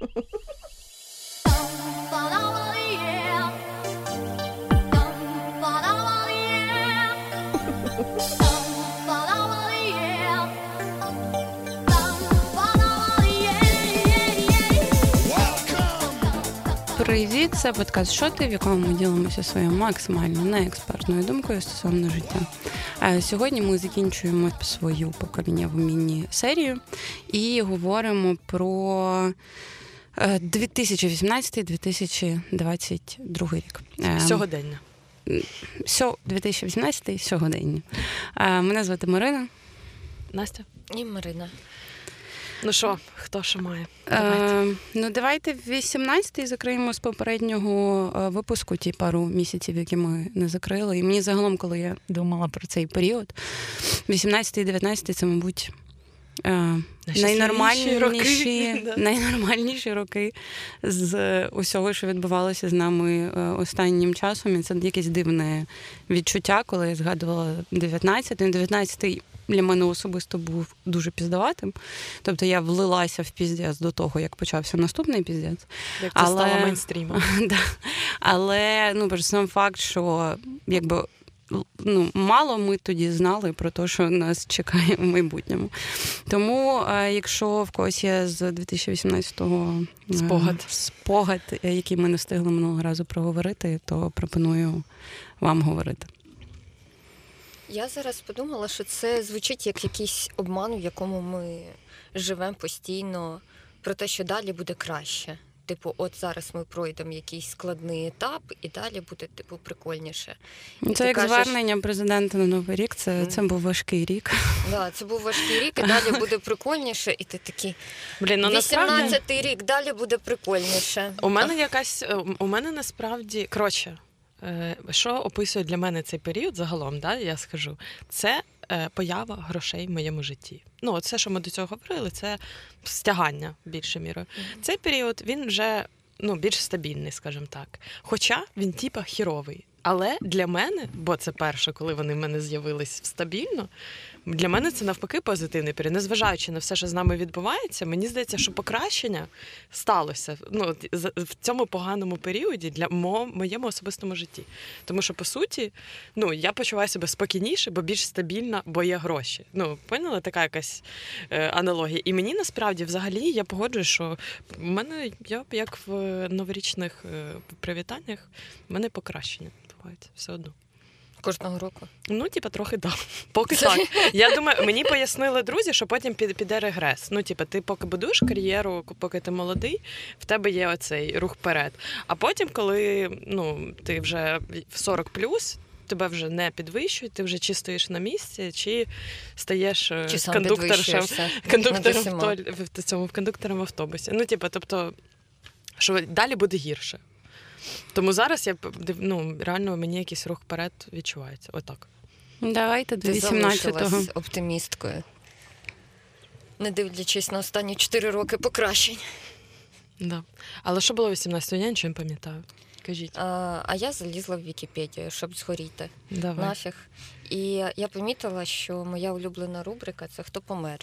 Привіт, це подкаст «Шоти», в якому ми ділимося своєю максимально неекспертною думкою стосовно життя. Сьогодні ми закінчуємо свою поколіннєву міні-серію і говоримо про 2018-2022 рік. Ем, сьогодення. Сьо 2018 сьогодення. Мене звати Марина. Настя. І Марина. Ну що, хто що має? Давайте. Е, ну, давайте 18-й закриємо з попереднього е, випуску ті пару місяців, які ми не закрили. І мені загалом, коли я думала про цей період, 18-й 19-й це, мабуть. Е, найнормальніші роки. найнормальніші роки з усього, що відбувалося з нами е, останнім часом. І це якесь дивне відчуття, коли я згадувала 19-й. 19-й для мене особисто був дуже піздаватим. Тобто я влилася в піздець до того, як почався наступний піздець. Як це Але... стало мейнстрімом. Але ну, сам факт, що якби. Ну, мало ми тоді знали про те, що нас чекає в майбутньому. Тому, якщо в когось є з 2018-го е, спогад, спогад, який ми не встигли минулого разу проговорити, то пропоную вам говорити. Я зараз подумала, що це звучить як якийсь обман, в якому ми живемо постійно, про те, що далі буде краще. Типу, от зараз ми пройдемо якийсь складний етап, і далі буде типу прикольніше. І це як кажеш... звернення президента на новий рік. Це mm. це був важкий рік. Да, це був важкий рік, і далі буде прикольніше. І ти такий Блін, ну 18-й насправді... рік далі буде прикольніше. У мене якась у мене насправді коротше. Е, що описує для мене цей період загалом, да, я скажу, це е, поява грошей в моєму житті. Ну, от все, що ми до цього говорили, це стягання більше мірою. Mm-hmm. Цей період він вже ну, більш стабільний, скажімо так. Хоча він типа хіровий. Але для мене, бо це перше, коли вони в мене з'явились стабільно, для мене це навпаки позитивний період. Незважаючи на все, що з нами відбувається, мені здається, що покращення сталося ну, в цьому поганому періоді для моєму особистому житті. Тому що, по суті, ну, я почуваю себе спокійніше, бо більш стабільна, бо є гроші. Ну, поняла така якась е, аналогія. І мені насправді взагалі я погоджую, що в мене я як в новорічних е, привітаннях в мене покращення відбувається все одно. Кожного року? Ну, типа, трохи да. Поки так. Я думаю, мені пояснили друзі, що потім піде регрес. Ну, типа, ти поки будуєш кар'єру, поки ти молодий, в тебе є оцей рух вперед. А потім, коли ну, ти вже в 40 плюс. Тебе вже не підвищують, ти вже чи стоїш на місці, чи стаєш е, чи кондуктором кондуктором в, в цьому в кондуктором автобусі. Ну, типу, тобто, що далі буде гірше. Тому зараз я ну, реально мені якийсь рух вперед відчувається. Отак. Давайте до 18-го. оптимісткою. Не дивлячись на останні 4 роки покращень. Да. Але що було 18-го, я нічого не пам'ятаю. Кажіть. А а я залізла в Вікіпедію, щоб згоріти. Давай. Нафіг. І я помітила, що моя улюблена рубрика це хто помер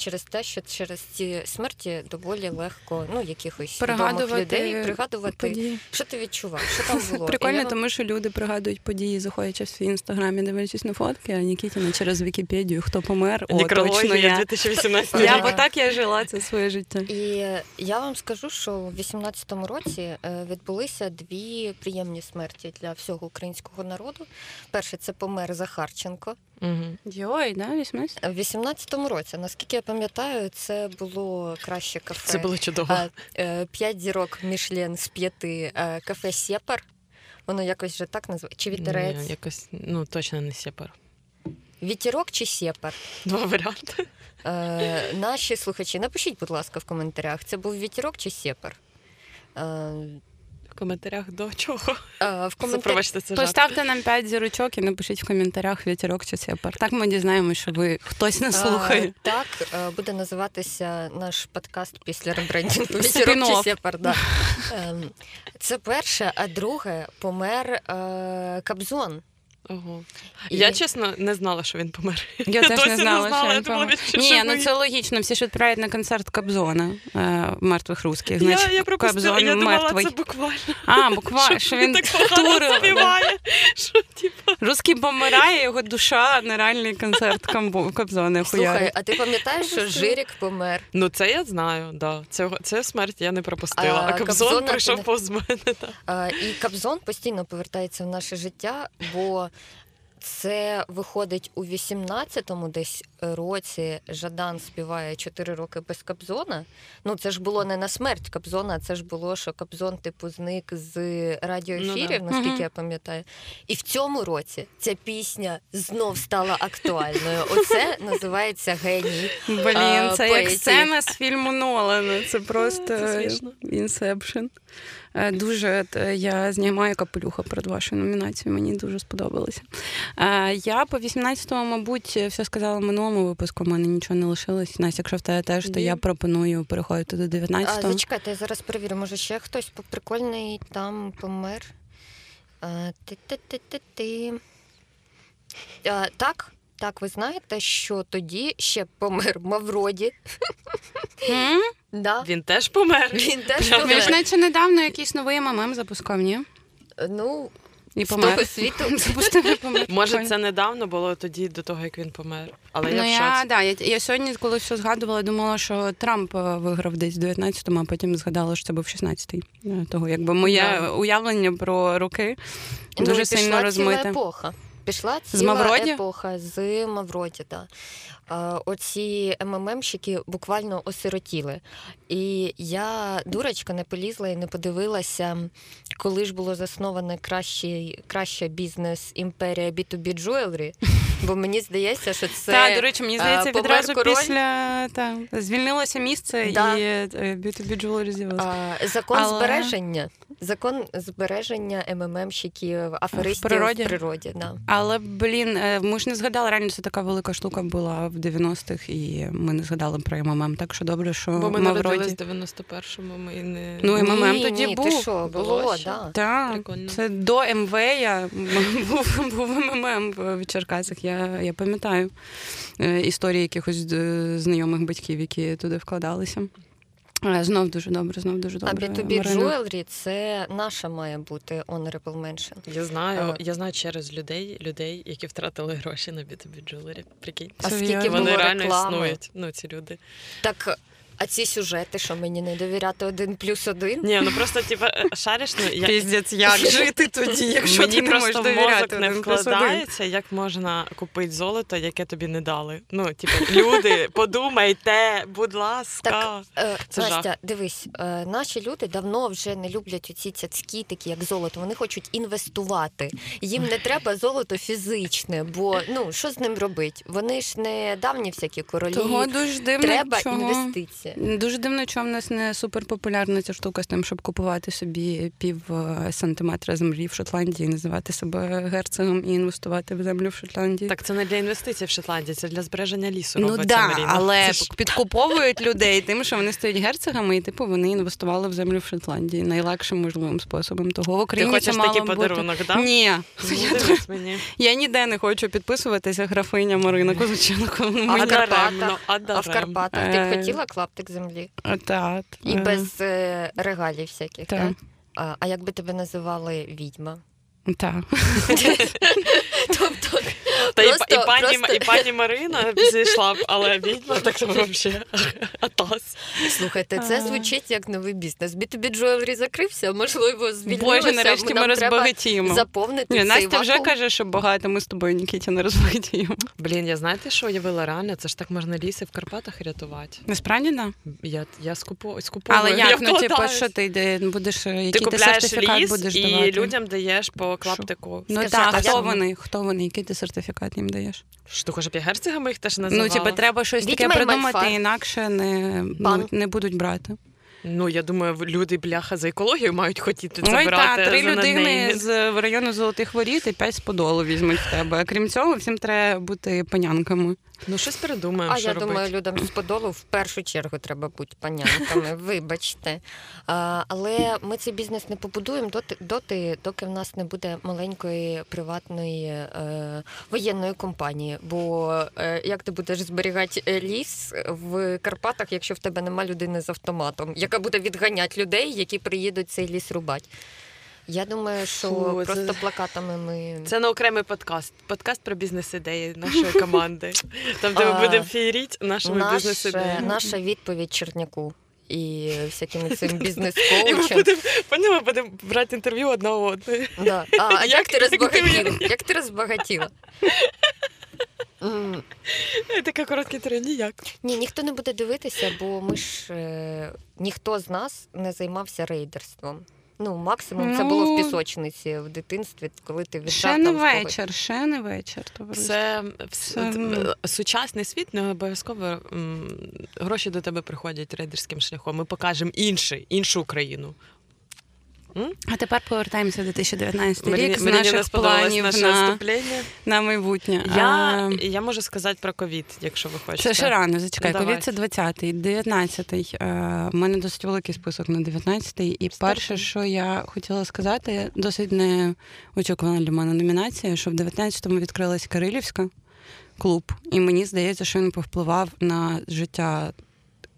через те, що через ці смерті доволі легко ну якихось відомих людей пригадувати, події. що ти відчував, що там було. Прикольно, тому що люди пригадують події, заходячи в свій інстаграмі, дивлячись на фотки, а Нікітіна через Вікіпедію, хто помер, о, точно я. 2018 Я бо так я жила це своє життя. І я вам скажу, що в 18-му році е, відбулися дві приємні смерті для всього українського народу. Перше, це помер Захарченко. Угу. Йой, да, 18? В 18-му році, наскільки я пам'ятаю, це було краще кафе. Це було чудово. Е, п'ять зірок Мішлен з п'яти е, кафе Сєпар. Воно якось вже так називає. Чи вітерець? Ні, якось, ну точно не Сєпар. Вітерок чи Сєпар? Два варіанти. Е, Наші слухачі, напишіть, будь ласка, в коментарях, це був вітерок чи Сєпар. Е, коментарях до чого. А, в коментар... це Поставте нам 5 зірочок і напишіть в коментарях вітерок чи сепар. Так ми дізнаємося, що ви хтось не слухає. А, так, буде називатися наш подкаст після ребрендінгу Вітерок чи сепар. Да. Ем, це перше, а друге помер е, Кабзон. Ого. І- Я чесно не знала, що він помер. Я теж досі не не знала, знала, що він помер. Ні, ну це логічно. Всі ж відправляють на концерт Кобзона е, мертвих русських. Я, Значить, я пропустила, Кобзон я думала, мертвий. це буквально. А, буквально, що він так погано співає. Що, типу, Русський помирає, його душа, нереальний концерт Камбо- Кобзона Слухай, а ти пам'ятаєш, що Жирік помер? Ну, це я знаю, да. Це, це смерть я не пропустила. А А, Кобзон прийшов не- повз мене. І Кобзон постійно повертається в наше життя, бо це виходить у 18-му десь році. Жадан співає 4 роки без Кобзона. Ну це ж було не на смерть Кобзона, це ж було, що Кобзон типу зник з радіоефірів, Ну, наскільки Мгм. я пам'ятаю. І в цьому році ця пісня знов стала актуальною. Оце називається геній. Блін, це як сцена з фільму Нолана. Це просто inception. Дуже е, я знімаю капелюха перед вашою номінацією. Мені дуже сподобалося. Е, Я по 18-му, мабуть, все сказала в минулому випуску. У мене нічого не лишилось. Настя, якщо в тебе теж, то я пропоную переходити до А, 19-го. зачекайте, я зараз перевірю, може ще хтось прикольний там помер. А, ти-ти-ти-ти-ти. А, так, так, ви знаєте, що тоді ще помер Мавроді. Да. Він теж помер. Він теж Прям Він ж наче недавно якийсь новий МММ запускав, ні? Ну, І помер. світу. Помер. Може, це недавно було тоді, до того, як він помер. Але ну, я в я, шоці. да, я, я сьогодні, коли все згадувала, думала, що Трамп е, виграв десь в 19-му, а потім згадала, що це був 16-й. Е, Того, якби моє Да. уявлення про роки Ну, дуже сильно пішла розмите. Ціла епоха. Пішла З ціла Мавроді? епоха з Мавроді, Да. Оці МММщики буквально осиротіли. І я, дурочка, не полізла і не подивилася, коли ж було засноване краще, краща бізнес-імперія B2B Jewelry, бо мені здається, що це Та, до речі, мені е, здається, відразу король. після та, звільнилося місце Да. і B2B Jewelry з'явилося. закон Але- збереження. Закон збереження МММщиків, аферистів природі? в природі. Да. Але, блін, е, ми ж не згадали, реально це така велика штука була в 90-х, і ми не згадали про МММ, так що добре, що Бо ми Мавроді... народились в 91-му, ми не... Ну, МММ ні, тоді ні, був. Ти що, Було було, да. Так, Прикольно. це до МВ я був, був МММ в Черкасах. Я, я пам'ятаю е, історії якихось е, знайомих батьків, які туди вкладалися. Е, Знов дуже добре, знов дуже А добре. B2B Марина. Jewelry – це наша має бути honorable mention. Я знаю, А. я знаю через людей, людей, які втратили гроші на B2B Jewelry. Прикинь. А скільки вони було реально реклами? існують, ну, ці люди. Так, а ці сюжети, що мені не довіряти один плюс один? Ні, ну просто типа шариш, ну я Піздець, як жити тоді, якщо мені ти не можеш довіряти мозок не один плюс один? вкладається, як можна купити золото, яке тобі не дали. Ну, типу, люди, подумайте, будь ласка. Так, е, Це Настя, жах. дивись, е, наші люди давно вже не люблять оці цяцькі, такі як золото. Вони хочуть інвестувати. Їм не треба золото фізичне, бо ну що з ним робити? Вони ж не давні всякі королі. Того дуже дивно, треба чого... інвестиція. Дуже дивно, чому в нас не суперпопулярна ця штука з тим, щоб купувати собі пів е, сантиметра землі в Шотландії, називати себе герцогом і інвестувати в землю в Шотландії. Так це не для інвестицій в Шотландії, це для збереження лісу. Ну робиться, да, Маріна. але ж- підкуповують людей тим, що вони стають герцогами, і типу вони інвестували в землю в Шотландії найлегшим можливим способом. Того в Ти хочеш це мало такий бути. подарунок, так? Ні, Ну, мені. я ніде не хочу підписуватися графиня Марина Козаченко. Ну, А в Карпатах? а в. Карпатах ти б Е, хотіла клаптик землі? Так. І без е, регалій всяких, Так. так? А, а як би тебе називали відьма? Так. Тобто, Та і, просто, і, пані, просто... і пані Марина зійшла б, але відьма так взагалі атас. Слухайте, це звучить як новий бізнес. B2B Jewelry закрився, можливо, звільнилося. Боже, нарешті ми розбагатіємо. заповнити Ні, цей Настя вже вакуум. каже, що багато ми з тобою, Нікіті, не розбагатіємо. Блін, я знаєте, що уявила реально? Це ж так можна ліси в Карпатах рятувати. Насправді, да. Я, я скупу, скуповую, Але я як, ну, типу, що ти будеш, е, Ти ти, сертифікат ліс будеш і давати? людям даєш по клаптику. Ну так, а хто вони? Хто вони? Який ти сертифікат їм даєш? Що ти хочеш, щоб я герцогами їх теж називала? Ну, типу, треба щось таке придумати, інакше не, ну, не будуть брати. Ну, я думаю, люди бляха за екологію мають хотіти Ой, забирати так, три за людини з району Золотих Воріт і п'ять з Подолу візьмуть в тебе. А крім цього, всім треба бути панянками. Ну, щось передумаємо. А що я робити. думаю, людям з подолу в першу чергу треба бути панянками, вибачте. А, але ми цей бізнес не побудуємо доти, доти, доки в нас не буде маленької приватної е, воєнної компанії. Бо е, як ти будеш зберігати е, ліс в Карпатах, якщо в тебе нема людини з автоматом, яка буде відганяти людей, які приїдуть цей ліс рубати? Я думаю, що Фу, це- просто плакатами ми Це на окремий подкаст. Подкаст про бізнес-ідеї нашої команди. Там, де ми будемо фієріть нашими Наш, бізнес-ідеями. наша відповідь Черняку і всякими цим бізнес-коучем. будемо поняла, будемо брати інтерв'ю одна у одної. Да. А, а як, Як- ти розбагатіла? Як ти розбагатіла? М, І Таке коротке інтерв'ю, ніяк. Ні, ніхто не буде дивитися, бо ми ж е, ніхто з нас не займався рейдерством. Ну, максимум це Ну, було в пісочниці в дитинстві, коли ти віддав Ще не вечір, ще не вечір. товариство. Це, Це, все, ну. сучасний світ не обов'язково м, гроші до тебе приходять рейдерським шляхом. Ми покажемо інший, іншу Україну. А тепер повертаємося до 2019 Мені, рік з мені не наших сподобалось планів наше на, на майбутнє. Я, А, я можу сказати про ковід, якщо ви хочете. Це ще рано, зачекай. Ковід це 20-й, 19-й. Е, У мене досить великий список на 19-й. І перше, що я хотіла сказати, досить неочікувана для мене номінація, що в 19-му відкрилась Кирилівська клуб, і мені здається, що він повпливав на життя.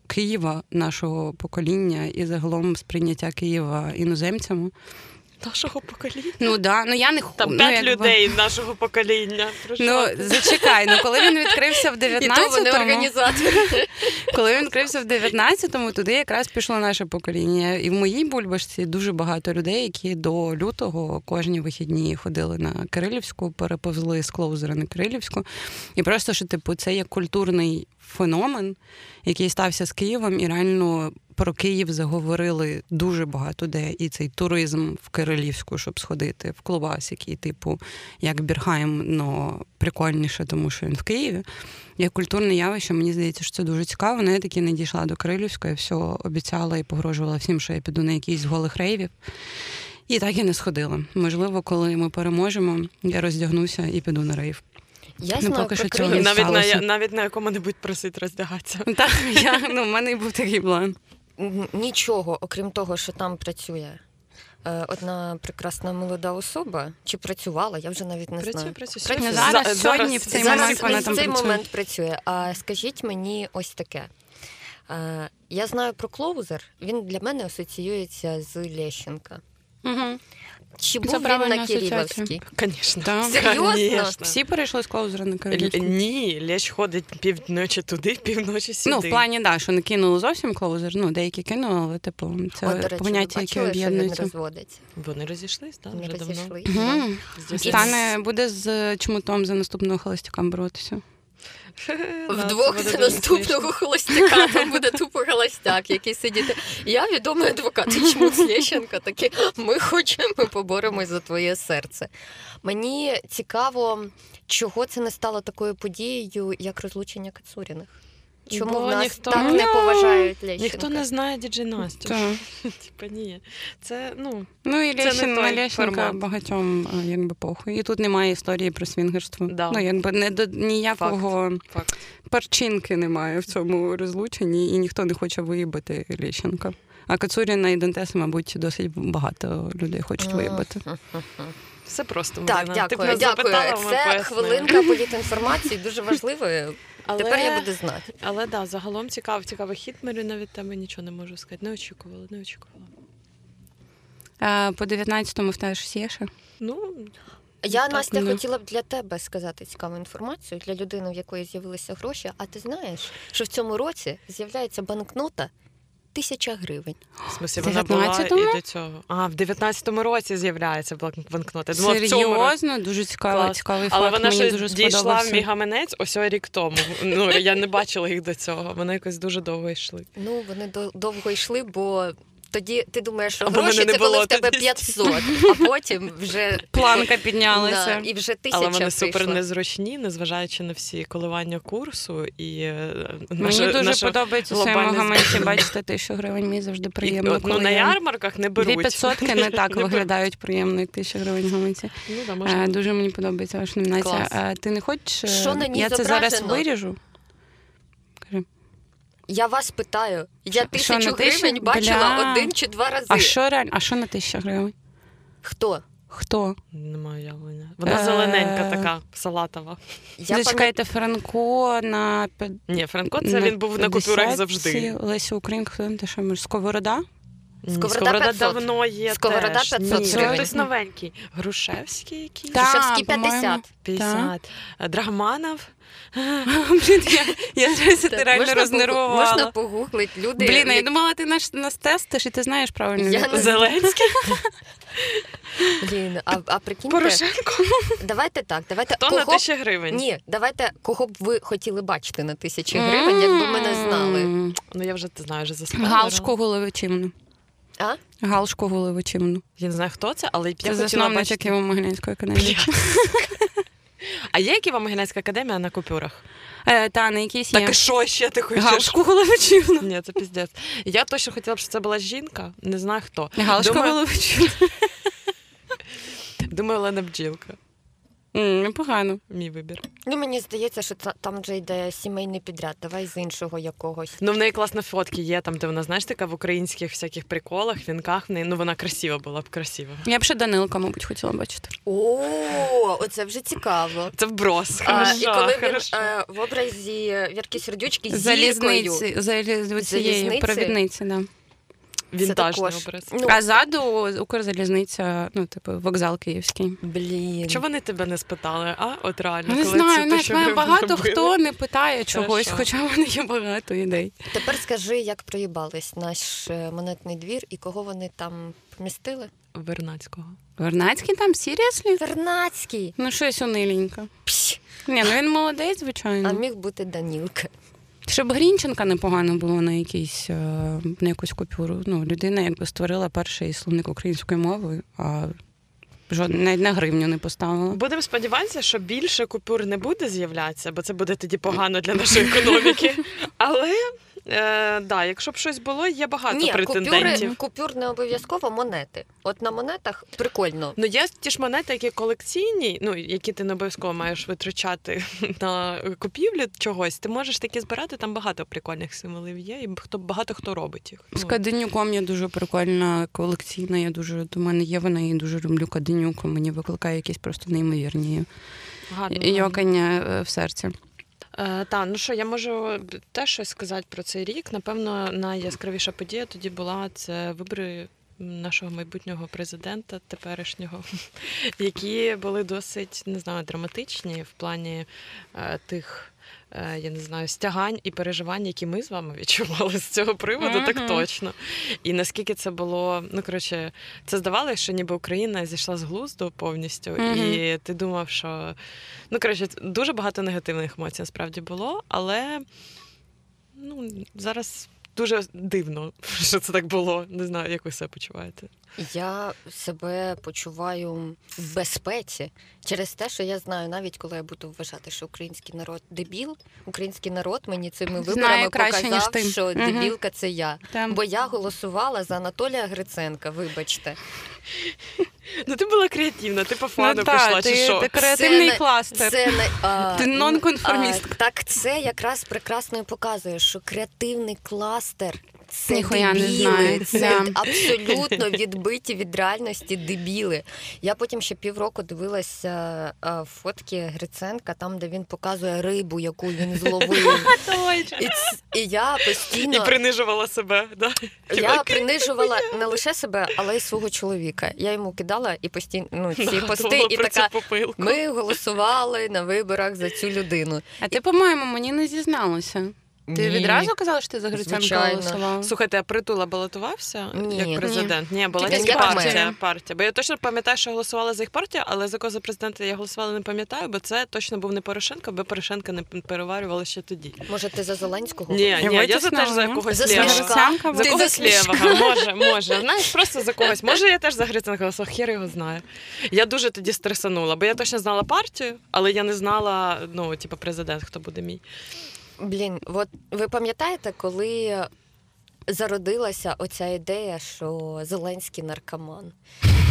Києва, нашого покоління і загалом сприйняття Києва іноземцями. Нашого покоління. Ну да, ну я не Там ну, п'ять якби- людей нашого покоління. Ну зачекай, ну коли він відкрився в І то вони 19-му, організатори. Коли він відкрився в 19-му, туди якраз пішло наше покоління. І в моїй бульбашці дуже багато людей, які до лютого кожні вихідні ходили на Кирилівську, переповзли з клоузера на Кирилівську. І просто що, типу, це є культурний феномен, який стався з Києвом, і реально про Київ заговорили дуже багато де. І цей туризм в Кирилівську, щоб сходити в клубас, який, типу, як Бірхайм, но прикольніше, тому що він в Києві. Як культурне явище, мені здається, що це дуже цікаво. Ну, я таки не дійшла до Кирилівської, все обіцяла і погрожувала всім, що я піду на якийсь голих рейвів. І так і не сходила. Можливо, коли ми переможемо, я роздягнуся і піду на рейв. Я Ну, поки що цього не навіть, на, навіть на якому-небудь просить роздягатися. Так, я, ну, в мене і був такий план. Нічого, окрім того, що там працює е, одна прекрасна молода особа, чи працювала, я вже навіть не Працює, знаю. працює. Працює. Зараз, зараз сьогодні, в цей Зараз момент вона в там цей працює. момент працює. А скажіть мені ось таке. Е, Я знаю про клоузер, він для мене асоціюється з Лещенка. Угу. Чи Це був він на. Кирилівській? Звісно. Так. Серйозно? Всі перейшли з клоузера на Кирилівську. Ні, Лещ ходить півночі туди, півночі сюди. Ну, в плані, да, що не кинули зовсім клоузер. Ну, деякі кинули, але типу, це до речі, поняття, об'єднуються. розводиться. Вони розійшлись, так? Вони Вже давно. Стане буде з чмутом за наступного холостяка боротися. Вдвох це наступного холостяка там буде тупо холостяк, який сидіти. Я відомий адвокат і чому Лещенка такі. Ми хочемо, ми поборемось за твоє серце. Мені цікаво, чого це не стало такою подією, як розлучення Кацуріних. Чому Бо в нас ніхто- так не поважають Лещенка? Ніхто не знає діджей Настю. Типа ні. Це, ну, Ну і Це не той на Лещенка формат. багатьом якби похуй. І тут немає історії про свінгерство. Да. Ну якби не до ніякого факт. перчинки немає в цьому розлученні, і ніхто не хоче виїбати Лещенка. А Кацуріна і Дантеса, мабуть, досить багато людей хочуть виїбати. Все просто, Так, Марина. Дякую, нас дякую. запитала, Це хвилинка політінформації, дуже важливою. Але... Тепер я буду знати. Але да, загалом цікавий, цікавий хід, Марина, від тебе нічого не можу сказати. Не очікувала, не очікувала. А по 19-му в тебе щось є ще? Ну, Я, Так, Настя, ну. хотіла б для тебе сказати цікаву інформацію для людини, в якої з'явилися гроші. А ти знаєш, що в цьому році з'являється банкнота тисяча гривень. в смысле, вона була і до цього. А, в 19-му році з'являється банкнота. Я думала. Серйозно, дуже цікавий, Клас. цікавий Але вона Мені щось дуже дійшла в мігаменець мій гаманець ось рік тому. Ну, я не бачила їх до цього. Вони якось дуже довго йшли. Ну, вони до- довго йшли, бо тоді ти думаєш, що гроші це коли в тебе тоді. 500, а потім вже Планка да, піднялася. і вже тисяча Але вони супер незручні, незважаючи на всі коливання курсу і е, Мені дуже наше подобається в своєму гаманці бачити тисячу гривень. Мені завжди І, приємно. от, ну, на ярмарках не беруть. Дві п'ятсотки не так виглядають приємно, як тисяча гривень в гаманці. Ну, да, Е, можна. Дуже мені подобається ваша номінація. Клас. Е, Ти не хочеш? е, Що на ній Я це зараз виріжу. Я вас питаю, я що, тисячу гривень бачила Бля. один чи два рази. А що реально? А що на тисяча гривень? Хто? Хто? Немає уявлення. Вона Е, зелененька така, салатова. Я пам'ят- Зачекайте, Франко на Ні, Франко, це він був на 50-ці, купюрах завжди. Леся Українка, хто там те, що може? Сковорода? Ні, Сковорода Сковорода 500. давно є Сковорода теж. 500 Ні, це гривень. хтось новенький. Грушевський якийсь? Так. Грушевський по-моєму. 50. 50. Е, Драгманов. Блін, я, я зараз ти реально рознервувала. можна погуглити люди. Блін, я думала, ти нас, нас тестиш і ти знаєш правильно. Зеленський. Блін, а, а прикиньте, Порошенко. давайте так, давайте Хто на тисячі гривень? Ні, давайте кого б ви хотіли бачити на тисячі гривень, якби ми не знали. Ну я вже ти знаю, вже за Галшку Головичівну. А? Галшку Головичівну. Я не знаю, хто це, але я Це хотіла засновниця бачити. А є Києво-Могилянська академія на купюрах? Е, та, на якійсь Так є. і що ще ти хочеш? Галушку Головичівну. Ні, це піздець. Я точно хотіла б, щоб це була жінка, не знаю хто. Галшку Думаю, Головичівну. думаю, Олена Бджілка. Непогано. Мій вибір. Ну мені здається, що та- там вже йде сімейний підряд. Давай з іншого якогось. Ну, в неї класні фотки є, там, де вона, знаєш, така в українських всяких приколах, вінках. В неї, ну, вона красива була б красива. Я б ще Данилка, мабуть, хотіла бачити. О, оце вже цікаво. Це вброс. А, Хорошо, і коли він хорошо. е, в образі Вірки Сердючки з зіркою. Залізниці, заліз... Залізниці? провідниці, да. Вінтажний також. образ. Ну, А ззаду Укрзалізниця, ну, типу, вокзал київський. блін. Чого вони тебе не спитали, а? От реально, Не коли знаю, ну, мене гривень багато робили? хто не питає чогось, Хорошо. хоча в мене є багато ідей. Тепер скажи, як проїбались наш е, монетний двір і кого вони там помістили? Вернацького. Вернацький там серйозний? Вернацький. Ну, щось униленько. Пш, Ні, ну він молодець, звичайно. а міг бути Данілка. Щоб Грінченка непогано було на якійсь е, на якусь купюру. Ну, людина якби створила перший словник української мови, а жодне навіть на гривню не поставила. Будемо сподіватися, що більше купюр не буде з'являтися, бо це буде тоді погано для нашої економіки. Але е, да, якщо б щось було, є багато Ні, купюри, купюр не обов'язково монети. От на монетах прикольно. Ну, є ті ж монети, які колекційні, ну які ти не обов'язково маєш витрачати на купівлю чогось. Ти можеш такі збирати, там багато прикольних символів є, і хто багато хто робить їх. З Ну, Каденюком я дуже прикольна, колекційна. Я дуже до мене є вона і дуже люблю Каденюк. Мені викликає якісь просто неймовірні йокання е, в серці. Е, та, ну що, я можу теж щось сказати про цей рік. Напевно, найяскравіша подія тоді була це вибори нашого майбутнього президента теперішнього, які були досить не знаю, драматичні в плані е, тих. Е, Я не знаю, стягань і переживань, які ми з вами відчували з цього приводу, так точно. І наскільки це було, ну коротше, це здавалося, що ніби Україна зійшла з глузду повністю, Мгм. і ти думав, що ну коротше, дуже багато негативних емоцій насправді було, але ну, зараз дуже дивно, що це так було. Не знаю, як ви себе почуваєте. Я себе почуваю в безпеці через те, що я знаю, навіть коли я буду вважати, що український народ дебіл, український народ мені цими виборами краще, ніж показав, ти. що Мгм. дебілка це я. Там. Бо я голосувала за Анатолія Гриценка, вибачте. Ну, ти була креативна, ти по фану Ну, пішла, та, чи ти, що? ти креативний Це кластер. Це не, а, Ти нонконформістка. а, Так це якраз прекрасно і показує, що креативний кластер. Це Ніхуя не дебіли, знаю. це Да. абсолютно відбиті від реальності дебіли. Я потім ще півроку дивилася фотки Гриценка, там, де він показує рибу, яку він зловив. І, і я І принижувала себе. Да? я принижувала не лише себе, але й свого чоловіка. Я йому кидала і постійно ну, ці Нагадувала пости, і така. Ми голосували на виборах за цю людину. А ти, по-моєму, мені не зізналася. Ти Ні. відразу казала, що ти за Гриценка Звичайно. голосувала? Слухайте, а притула балотувався Ні. як президент? Ні, була Тільки тільки як партія, партія. Бо я точно пам'ятаю, що голосувала за їх партію, але за кого за президента я голосувала, не пам'ятаю, бо це точно був не Порошенко, бо Порошенка не переварювали ще тоді. Може, ти за Зеленського? Ні, ні, я за теж за когось За лівого. Смішка. За Ти когось за лівого, може, може. Знаєш, просто за когось. Може, я теж за Гриценка голосувала, хер його знає. Я дуже тоді стресанула, бо я точно знала партію, але я не знала, ну, типу, президент, хто буде мій. Блін, от ви пам'ятаєте, коли зародилася оця ідея, що Зеленський наркоман?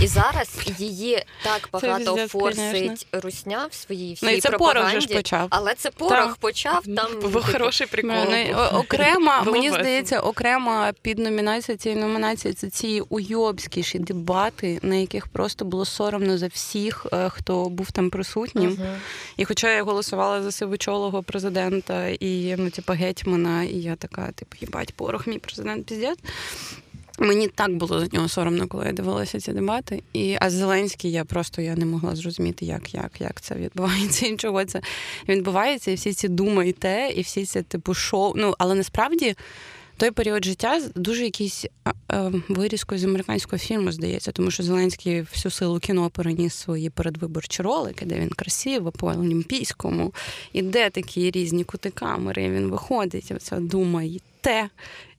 І зараз її так багато піздець, форсить русня в своїй всій Ну, і це Порох вже ж почав. Але це порох Так. почав там. Типу, хороший прикол. Ну, окрема, мені весело. здається, окрема під номінація цієї номінації це ці уйобськіші дебати, на яких просто було соромно за всіх, е, хто був там присутнім. Мгм. І хоча я голосувала за сивочолого президента і ну, типу, гетьмана, і я така, типу, їбать, порох, мій президент піздець. Мені так було за нього соромно, коли я дивилася ці дебати. І, а Зеленський я просто я не могла зрозуміти, як, як, як це відбувається і чого це відбувається. І всі ці дума і те, і всі ці типу шоу. Ну, але насправді той період життя дуже якийсь а, е, вирізкою з американського фільму, здається, тому що Зеленський всю силу кіно переніс свої передвиборчі ролики, де він красиво по олімпійському, і де такі різні кути камери. і Він виходить, оця дума і те.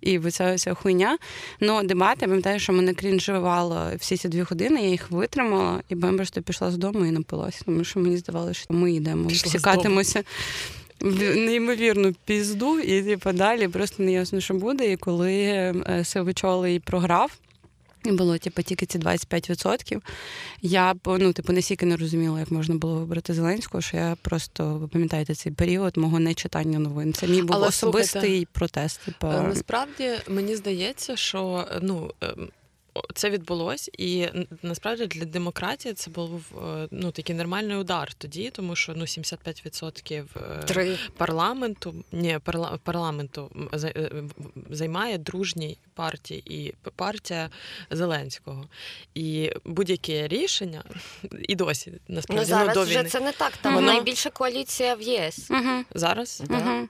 І оця вся хуйня. Ну, дебати, я пам'ятаю, що мене крінжувало всі ці дві години, я їх витримала, і бем просто пішла з дому і напилася, тому що мені здавалося, що ми йдемо, всікатимося неймовірну пізду, і типу, далі просто не ясно, що буде. І коли е, Сивичолий програв. І було типу, тільки ці 25%. Я ну, типу, настільки не розуміла, як можна було вибрати Зеленського, що я просто ви пам'ятаєте цей період мого нечитання новин. Це мій був Але, особистий слухайте, протест. Типу, Е, Насправді мені здається, що ну. Це відбулось, і насправді для демократії це був е, ну такий нормальний удар тоді, тому що ну 75% е, Три. парламенту ні, парла, парламенту е, займає дружній партії і партія Зеленського. І будь-яке рішення і досі Ну насправді зараз до вже війни це не так. Там Мгм. найбільша коаліція в ЄС. Угу, зараз. Да.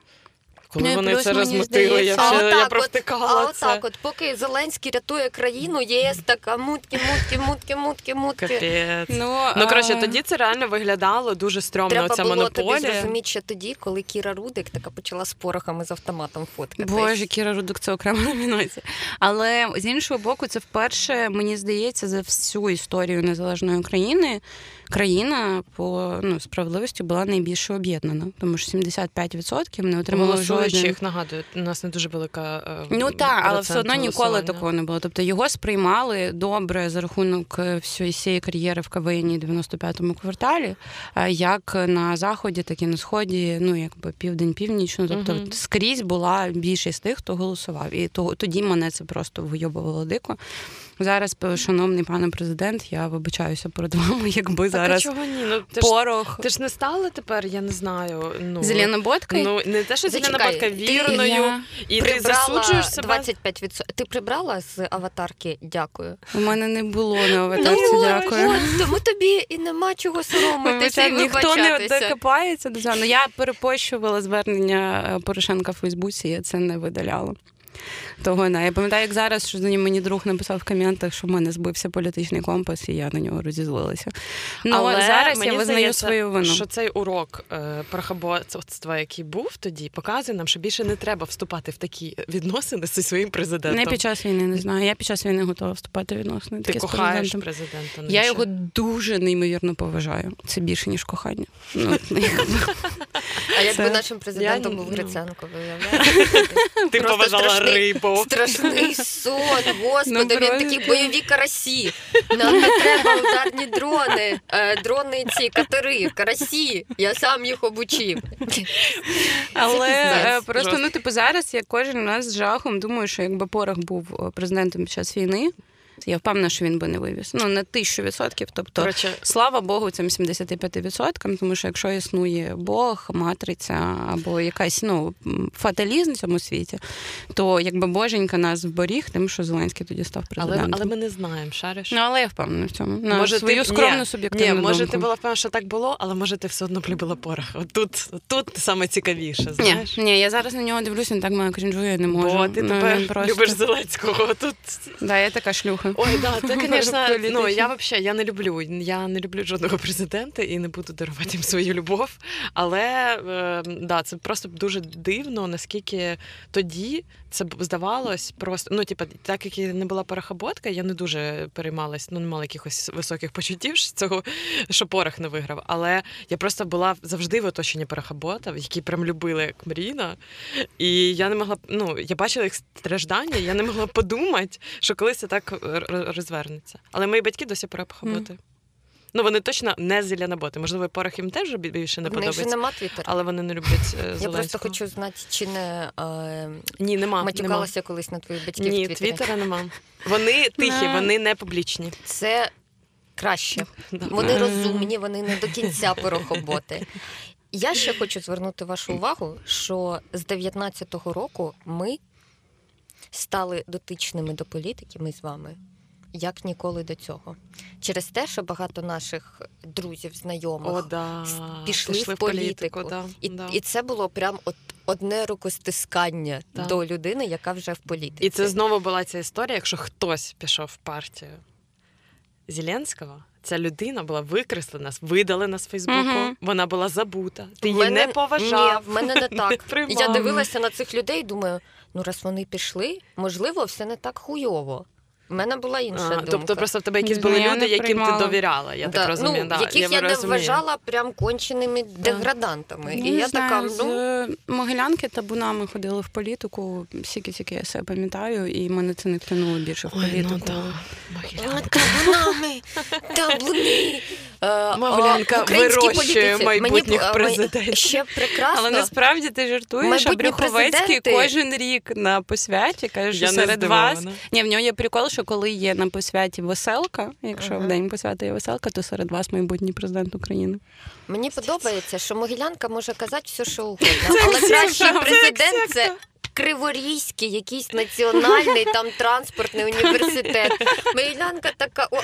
Коли Ну, вони це мені розмотили, я, здається- ще, А я отак от, провтикала а отак от, поки Зеленський рятує країну, ЄС така мутки, мутки, мутки, мутки, мутки. Капець. Ну, Ну, коротше, тоді це реально виглядало дуже стрьомно, Треба було тобі зрозуміти ще тоді, коли Кіра Рудик така почала з порохами з автоматом фоткатись. Боже, Кіра Рудик це окрема номінація. Але з іншого боку, це вперше, мені здається, за всю історію незалежної України країна по ну, справедливості була найбільше об'єднана, тому що 75% не отримало. Голосуючих, нагадую, у нас не дуже велика. е, Ну так, але все одно ніколи такого не було. Тобто його сприймали добре за рахунок е, всієї цієї кар'єри в КВНі 95-му кварталі, е, як на заході, так і на сході, ну якби південь, північ. Ну, тобто Мгм. скрізь була більшість тих, хто голосував. І того тоді мене це просто вийобувало дико. Зараз, шановний пане президент, я вибачаюся перед вами, якби а зараз чого ні? Ну, ти, ж, порох ти ж не стала тепер, я не знаю. Ну, зеленободкою. Ну, не те, що зелена ботка вірною, Я- і ти засуджуєш себе. 25%. Ти прибрала з аватарки? Дякую. У мене не було на аватарці, Ну, дякую. от, тому тобі і нема чого соромитися і ніхто не докопається до цього. Ну, я перепощувала звернення е, Порошенка в Фейсбуці, я це не видаляла. Того не. Я пам'ятаю, як зараз, що мені друг написав в коментах, що в мене збився політичний компас, і я на нього розізлилася. Ну, Але зараз мені я визнаю здається, свою вину. Що цей урок е, порохоботства, який був тоді, показує нам, що більше не треба вступати в такі відносини зі своїм президентом. Не під час війни не знаю. Я під час війни готова вступати в відносини. Ти кохаєш президентом. президента. ну, Я його дуже неймовірно поважаю. Це більше ніж кохання. Ну, А якби нашим президентом був ну. Гриценко, виявляєте? ти поважала рибу. Страшний сон, господи, він такі бойові карасі. Нам не треба ударні дрони, е, дрони ці катери, карасі. Я сам їх обучив. Але е, просто ну, типу, зараз я кожен у нас з жахом думаю, що якби порох був е, президентом під час війни, Я впевнена, що він би не вивіз. Ну на тисячу відсотків. Тобто, Коротше, слава Богу, цим 75%, тому що якщо існує Бог, матриця або якась ну фаталізм в цьому світі, то якби боженька нас вборіг, тим, що Зеленський тоді став але, президентом. але ми не знаємо, шариш. Ну, але я впевнена в цьому. На Може, свою ти- скромну Ні, суб'єктивну Ні, може, думку. ти була впевнена, що так було, але може ти все одно полюбила порох. От тут, тут саме цікавіше, Ні, знаєш. ні, я зараз на нього дивлюся, він так мене крінжує, не можу. Бо ти Ну, тепер просто- любиш Зеленського. Тут Да, я така шлюха. Ой, да, це, звісно, ну я взагалі я не люблю. Я не люблю жодного президента і не буду дарувати їм свою любов. Але е, да, це просто дуже дивно, наскільки тоді це здавалось просто. Ну, типа, так як я не була порохоботка, я не дуже переймалась, ну не мала якихось високих почуттів з цього, що порох не виграв. Але я просто була завжди в оточенні порохоботів, які прям любили як Маріна. І я не могла ну, я бачила їх страждання, я не могла подумати, що колись це так розвернеться. Але мої батьки досі порохоботи. Ну, вони точно не зеленоботи. Можливо, порох їм теж більше не В них же подобається, нема твіттера. але вони не люблять е, Я просто хочу знати, чи не е, Ні, нема. матюкалася колись на твоїх батьків. Ні, в твіттера нема. Вони тихі, вони не публічні. Це краще. Вони розумні, вони не до кінця порохоботи. Я ще хочу звернути вашу увагу, що з 19-го року ми стали дотичними до політики, ми з вами, як ніколи до цього. Через те, що багато наших друзів, знайомих О, да. с- пішли в політику. да, І, да. і це було прям от одне рукостискання до людини, яка вже в політиці. І це знову була ця історія, якщо хтось пішов в партію Зеленського, ця людина була викреслена, видалена з Фейсбуку, Мгм. вона була забута. Ти В її мене- не поважав. Ні, в мене не так. приймав. Я дивилася на цих людей і думаю, ну раз вони пішли, можливо, все не так хуйово. У мене була інша А, думка. тобто просто в тебе якісь були я люди, яким ти довіряла, я Да, так розумію. ну, да, яких я, не розумію. вважала прям конченими деградантами. Ну, і не я знаю, така, з ну Могилянки табунами ходили в політику, скільки-тільки я себе пам'ятаю, і мене це не втягнуло більше в Ой, політику. ну, да. Могилянка. табунами, табуни. Е, Могилянка вирощує майбутніх е, президентів. Ще прекрасно. Але насправді ти жартуєш, а Брюховецький кожен рік на посвяті каже, що Я серед вас ні, в нього є прикол, що коли є на посвяті веселка, якщо Ага. в день посвяти є веселка, то серед вас майбутній президент України. Мені подобається, що Могилянка може казати все, що угодно, але кращий президент це. Криворізький, якийсь національний там транспортний університет. Могилянка така о,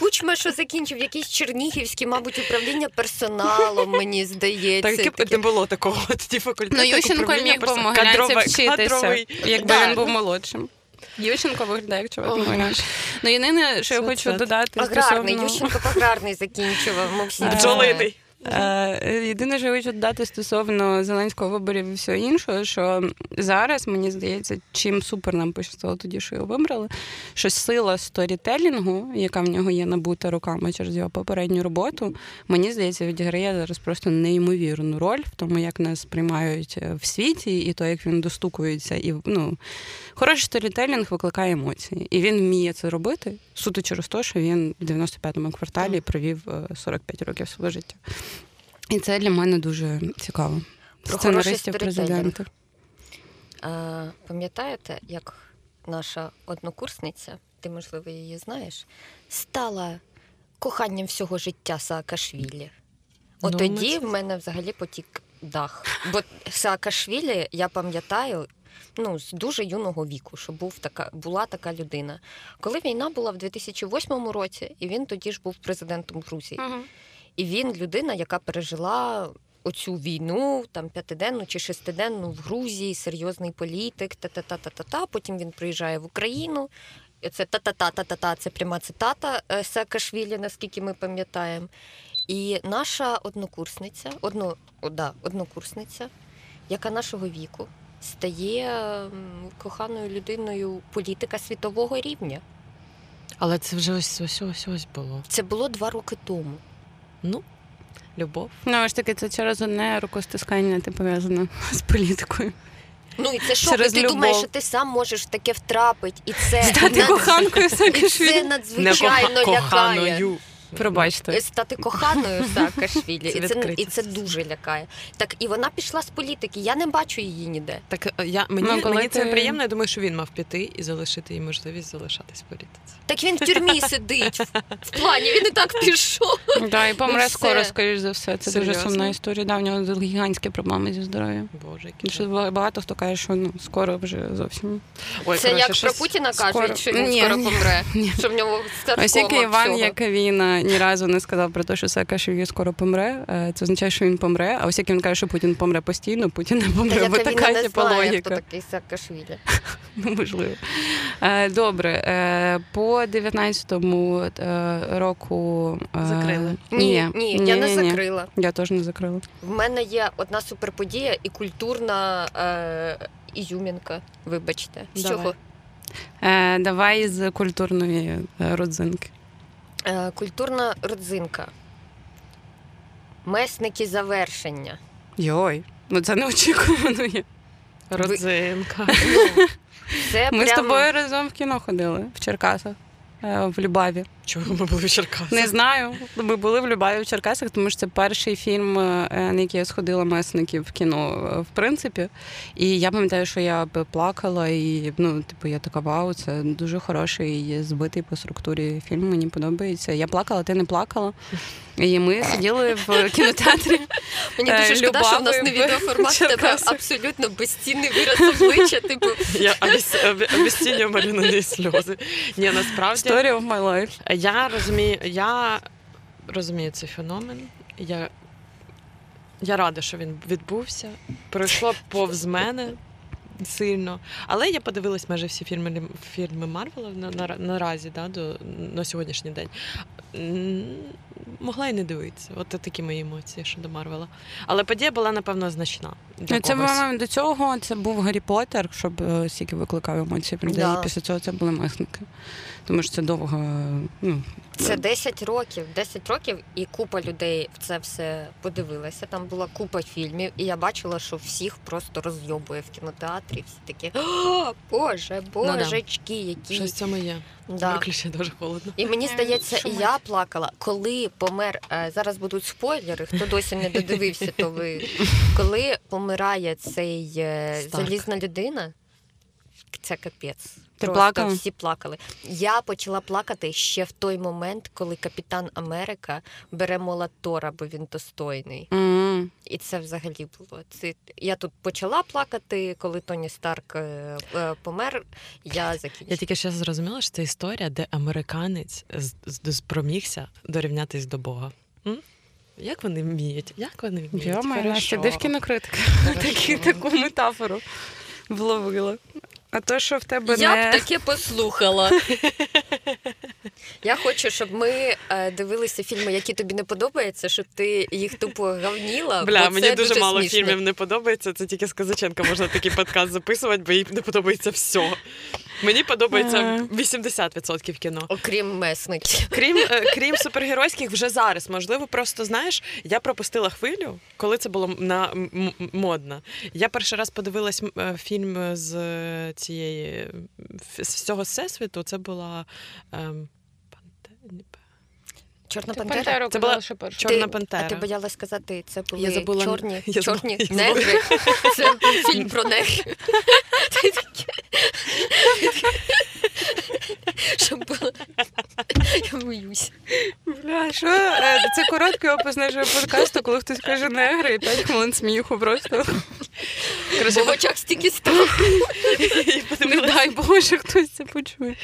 кучма, що закінчив якийсь чернігівський, мабуть, управління персоналом, мені здається. Так, Таке. не було такого тоді факультету. Ну, Ющенко міг би. Могилянці вчитися, кадровий. якби Да. він був молодшим. Ющенко виглядає як чувак. Ну, єдине, що я хочу додати Аграрний. Ющенко аграрний закінчував. Е, Бджолиний. Е, Єдине, що я хочу додати стосовно зеленського виборів і всього іншого, що зараз мені здається, чим супер нам пощастило тоді, що його вибрали, що сила storytelling у, яка в нього є набута роками через його попередню роботу, мені здається, відіграє зараз просто неймовірну роль в тому, як нас приймають е, в світі, і то, як він достукується. І ну хороший storytelling викликає емоції, і він вміє це робити суто через те, що він в 95-му кварталі провів е, 45 років свого життя. І це для мене дуже цікаво. Про Сценаристів президента. А, пам'ятаєте, як наша однокурсниця, ти, можливо, її знаєш, стала коханням всього життя Саакашвілі? От Ну, тоді це- в мене взагалі потік дах. Бо Саакашвілі, я пам'ятаю, ну, з дуже юного віку, що був така, була така людина. Коли війна була в 2008 році, і він тоді ж був президентом Грузії. І він людина, яка пережила оцю війну, там п'ятиденну чи шестиденну в Грузії, серйозний політик, та-та-та-та-та. Потім він приїжджає в Україну. Це та-та-та-та-та, це пряма цитата е, Саакашвілі, наскільки ми пам'ятаємо. І наша однокурсниця, одно, о, да, однокурсниця, яка нашого віку, стає коханою людиною політика світового рівня. Але це вже ось ось ось ось було. Це було два роки тому. Ну, любов. Ну, ж таки, це через одне рукостискання ти пов'язано з політикою. Ну і це що? Через ти любов. думаєш, що ти сам можеш в таке втрапити, і це Стати над- коханкою і це надзвичайно лякає. Пробачте. стати коханою Саакашвілі. Це І це, і це дуже лякає. Так, і вона пішла з політики. Я не бачу її ніде. Так е, я мені, Ну, коли мені це приємно. Я думаю, що він мав піти і залишити їй можливість залишатись в політиці. Так він в тюрмі сидить. В плані він і так пішов. Да, і помре скоро, скоріш за все. Це дуже сумна історія. Да, в нього гігантські проблеми зі здоров'ям. Боже, який Що багато хто каже, що ну скоро вже зовсім. Ой, Це коротше, як про Путіна скоро. кажуть, що він Ні, скоро помре. ні. Що в нього Ось старкома Іван всього. Яковіна ні разу не сказав про те, що Саакашвілі скоро помре. Е, Це означає, що він помре. А ось як він каже, що Путін помре постійно, Путін не Та помре. Бо така не типу знає, логіка. хто такий Саакашвілі. Ну, можливо. Е, Добре, е, по 19-му е, року Закрили? Ні, ні, я не ні. закрила. Я теж не закрила. В мене є одна суперподія і культурна е, ізюмінка. Вибачте. З Давай. чого? Е, Давай з культурної родзинки. Е, культурна родзинка. Месники завершення. Йой, ну це неочікувано. є. Родзинка. Ну, це Ми з тобою разом в кіно ходили в Черкасах, в Любаві. Чого ми були в Черкасах? Не знаю. Ми були в Любаві в Черкасах, тому що це перший фільм, е, на який я сходила месників в кіно, е, в принципі. І я пам'ятаю, що я б плакала, і ну, типу, я така вау, це дуже хороший збитий по структурі фільм. Мені подобається. Я плакала, ти не плакала. І ми сиділи в кінотеатрі. Мені дуже шкода, що в нас не відеоформат, в тебе абсолютно безцінний вираз обличчя. Типу, Я обіцінюю малюнані сльози. Ні, насправді Story of my life. я розумію, я розумію цей феномен. Я, я рада, що він відбувся. Пройшло повз мене сильно. Але я подивилась майже всі фільми фільми Марвела на, на, наразі, да, до, на сьогоднішній день. Могла і не дивитися. От такі мої емоції щодо Марвела. Але подія була, напевно, значна. Для Ну, Це когось. до цього це був Гаррі Поттер, щоб е, стільки викликав емоції людей. Да. І після цього це були месники. Тому що це довго. Ну, Це 10 років. 10 років, і купа людей в це все подивилася. Там була купа фільмів, і я бачила, що всіх просто розйобує в кінотеатрі. Всі такі О, Боже, Ну да. божечки, які. Щось цьому є. Да. Виключно дуже холодно. І мені здається, і я плакала, коли помер. е, Зараз будуть спойлери. Хто досі не додивився, то ви коли помирає цей е, Старк. залізна людина. Це капець. Ти Просто плакала? всі плакали. Я почала плакати ще в той момент, коли капітан Америка бере молот Тора, бо він достойний. м. І це взагалі було. Це я тут почала плакати, коли Тоні Старк е, е, помер. Я закінчила. Я тільки зараз зрозуміла, що це історія, де американець спромігся дорівнятись до Бога. М? Як вони вміють? Як вони вміють? Настя, Хорошо. де кінокритика таку метафору вловила. А то, що в тебе Я не... б таке послухала. Я хочу, щоб ми е, дивилися фільми, які тобі не подобаються, щоб ти їх тупо гавніла. Бля, бо мені це дуже, мало смішно. фільмів не подобається. Це тільки з Казаченка можна такий подкаст записувати, бо їй не подобається все. Мені подобається Ага. 80% кіно. Окрім месників. Крім, е, крім супергеройських, вже зараз. Можливо, просто знаєш, я пропустила хвилю, коли це було на модно. Я перший раз подивилась е, фільм з е, цієї з всього всесвіту. Це була ем, Чорна Ти пантера. Пантеру Це була що перша. Чорна Ти- пантера. А ти боялась сказати, це були Я забула- чорні, я чорні я негри. Це фільм про негрів. Щоб було. Я боюсь. Бля, що? Е, Це короткий опис нашого подкасту, коли хтось каже негри і 5 хвилин сміху просто. Бо в очах стільки страху. Не дай Боже, хтось це почує.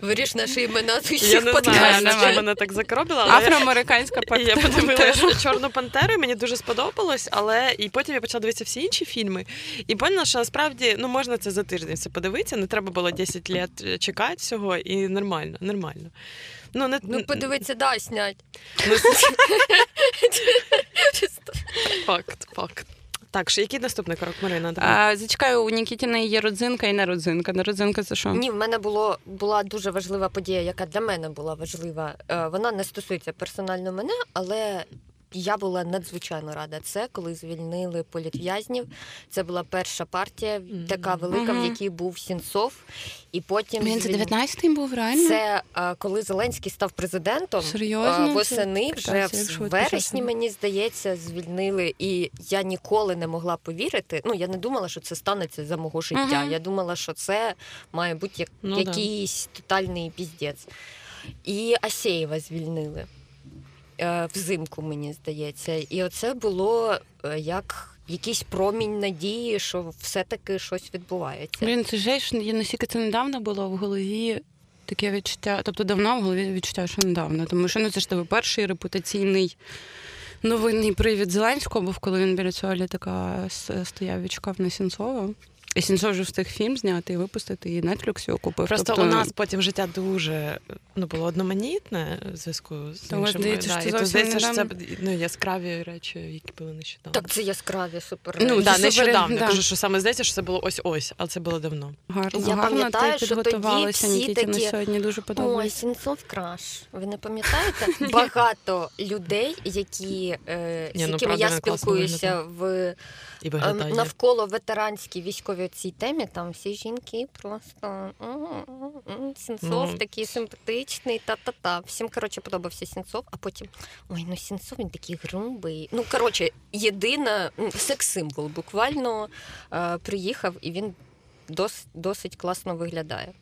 Виріж наші імена з Я не знаю, подкастів. мене так але Афроамериканська пантера. я подивилася Чорну пантеру, і мені дуже сподобалось, але і потім я почала дивитися всі інші фільми. І поняла, що насправді ну можна це за тиждень все подивитися. Не треба було 10 літ чекати всього, і нормально, нормально. Ну, не, Ну, подивитися, да, снять. ну, факт, факт. Так, що який наступний крок, Марина? А, зачекаю, у Нікітіної є родзинка і не родзинка. Не родзинка це що? Ні, в мене було була дуже важлива подія, яка для мене була важлива. Е, Вона не стосується персонально мене, але я була надзвичайно рада. Це коли звільнили політв'язнів. Це була перша партія, така велика, в якій був Сінцов. І потім Блін, це 19-й був реально? це коли Зеленський став президентом Серйозно? восени, вже в вересні, мені здається, звільнили. І я ніколи не могла повірити. Ну я не думала, що це станеться за мого життя. Я думала, що це має бути як Ну да. якийсь тотальний піздець. І Асєєва звільнили е, взимку, мені здається. І оце було е, як якийсь промінь надії, що все-таки щось відбувається. Блін, це ж я наскільки це недавно було в голові. Таке відчуття, тобто давно в голові відчуття, що недавно. Тому що ну це ж тебе перший репутаційний новинний привід Зеленського був, коли він біля цього літака стояв, відчекав на Сінцова. І Сінцов вже встиг фільм зняти і випустити, і Netflix його купив. Просто тобто, у нас потім життя дуже ну, було одноманітне в зв'язку з Та у іншими. здається, да, що і то здається, що це ну, яскраві речі, які були нещодавно. Так, це яскраві супер. Ну, да, нещодавно. да. Кажу, що саме здається, що це було ось ось, але це було давно. гарно, Я гарно пам'ятаю, ти що тоді підготувалася, всі Нікіті, на сьогодні дуже подобається. Ой. Сінцов краш. Ви не пам'ятаєте? Багато людей, які, е, Ні, з ну, якими правда, я спілкуюся в І Ем, виглядає. навколо ветеранській військовій цій темі, там всі жінки просто Сінцов Ну. такий симпатичний, та-та-та. Всім коротше подобався Сінцов, а потім ой, ну Сінцов він такий грубий. Ну коротше, єдина секс-символ буквально е, приїхав і він дос, досить класно виглядає.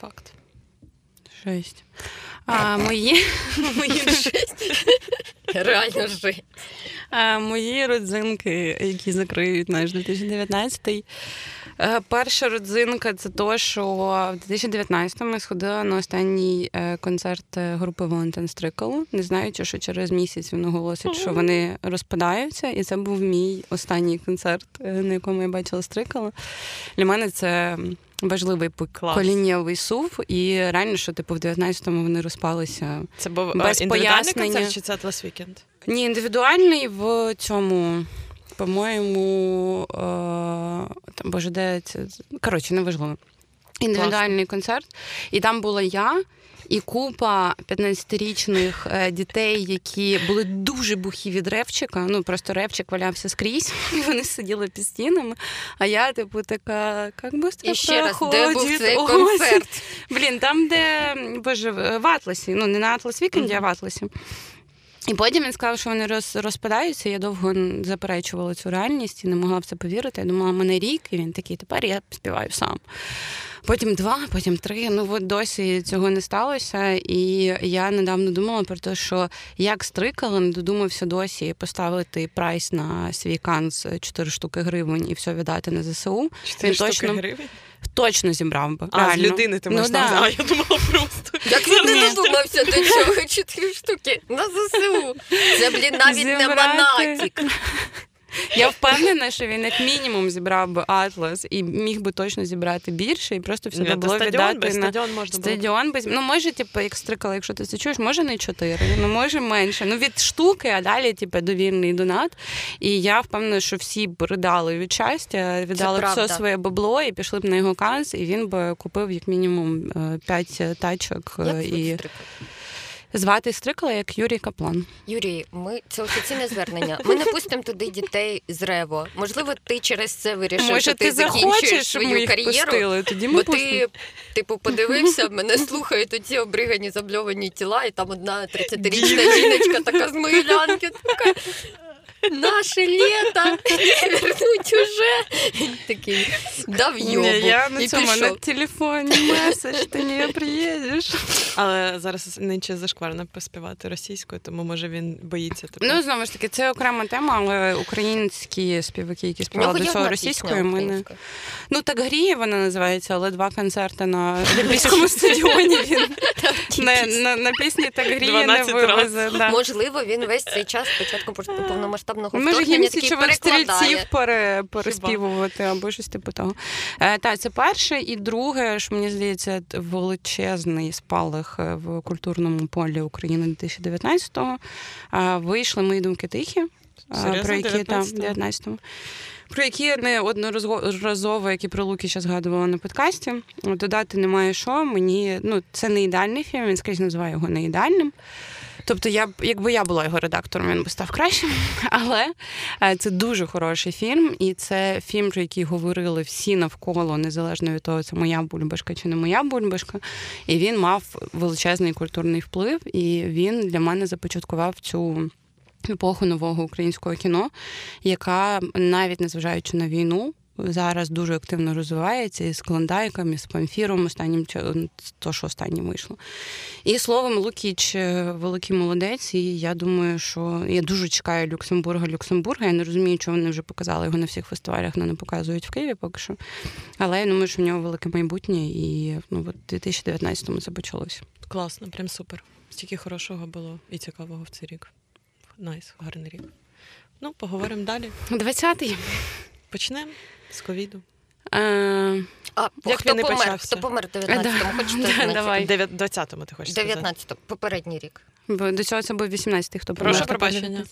Факт. Жесть. А мої, мої, Реально жить. а, мої родзинки, які закриють наш 2019 Е, Перша родзинка це то, що в 2019-му я сходила на останній е, концерт е, групи Валентин Стрикало, не знаючи, що через місяць він оголосить, що вони розпадаються. І це був мій останній концерт, на якому я бачила Стрикало. Для мене це важливий поколіннєвий зсув. І реально, що типу в 19-му вони розпалися. Це був е, Без індивідуальний концерт чи це Атлас Вікенд? Ні, індивідуальний в цьому, по-моєму, е, там, боже, де це? Коротше, неважливо. Індивідуальний концерт. І там була я. І купа 15-річних е, дітей, які були дуже бухі від ревчика. Ну просто ревчик валявся скрізь, і вони сиділи під стінами. А я, типу, така, як быстро І ще раз, де був цей концерт? Блін, там, де боже, в Атласі, ну не на Атлас Вікенді, а в Атласі. І потім він сказав, що вони роз, розпадаються. Я довго заперечувала цю реальність і не могла в це повірити. Я думала, мене рік, і він такий, тепер я співаю сам. Потім два, потім три. Ну от досі цього не сталося. І я недавно думала про те, що як стрикали, не додумався досі поставити прайс на свій канц 4 штуки гривень і все віддати на ЗСУ. Чотири Він штуки точно гривень? точно зібрав би. А, реально. з людини ти ну, можеш да. да. А я думала просто. Як він не додумався до цього чотири штуки на ЗСУ. Це, блін, навіть не Зібрати. монатік. Я впевнена, що він як мінімум зібрав би атлас і міг би точно зібрати більше, і просто все Ні, було віддати без на стадіон можна стадіон. Без ну може, типу, як стрикала, якщо ти це чуєш, може не чотири, ну може менше. Ну від штуки, а далі, типу, довільний донат. І я впевнена, що всі б ридали від щастя, віддали б все своє бабло і пішли б на його канц, і він би купив як мінімум е, п'ять тачок е, Як і стрикал? Звати стрикала як Юрій Каплан. Юрій, ми це офіційне звернення. Ми не пустимо туди дітей з Рево. Можливо, ти через це вирішив, Може, що ти ти закінчуєш свою кар'єру. пустили? Тоді ми Бо пустимо. ти, типу, подивився, мене слухають оці обригані забльовані тіла, і там одна 30-річна жіночка така з Могилянки, така. Наше літо вернуть уже. Такий дав йобу Ні, я на і цьому на телефоні меседж, ти не приїдеш. Але зараз нинче зашкварно поспівати російською, тому може він боїться. Ну, знову ж таки, це окрема тема, але українські співаки, які співали до цього російською, ми не. Ну так гріє вона називається, але два концерти на Олімпійському стадіоні він на, на, на пісні так гріє не 12 вивезе. Да. Можливо, він весь цей час спочатку повномасштабного Може, вторгнення їм такий стрільців перекладає. пере, переспівувати або щось типу того. Е, так, це перше. І друге, що мені здається, величезний спалах е, в культурному полі України 2019-го. Е, вийшли мої думки тихі. е, Серйозно? Про які там 19-го? 19-му. Про які я неодноразово, як і про Луки ще згадувала на подкасті. Додати немає що. Мені ну це не ідеальний фільм, він скрізь називає його не ідеальним. Тобто, я якби я була його редактором, він би став кращим. Але е, це дуже хороший фільм, і це фільм, про який говорили всі навколо, незалежно від того, це моя бульбашка чи не моя бульбашка. І він мав величезний культурний вплив, і він для мене започаткував цю. Епоху нового українського кіно, яка навіть незважаючи на війну, зараз дуже активно розвивається і з клондайком, і з памфіром, останнім то, що останнє вийшло. І словом, Лукіч е, великий молодець, і я думаю, що я дуже чекаю Люксембурга, Люксембурга. Я не розумію, чого вони вже показали його на всіх фестивалях, але не показують в Києві поки що. Але я думаю, що в нього велике майбутнє, і ну, от 2019-му це почалося. Класно, прям супер. Стільки хорошого було і цікавого в цей рік. Nice, гарний рік. Ну, поговоримо далі. 20-й. Почнемо з ковіду. Е, а Як хто він помер? Почався? Хто помер в 19-му? Хочете Давай. 20-му ти хочеш 19-му, попередній рік. До цього це був 18-й, хто помер. Прошу пробачення.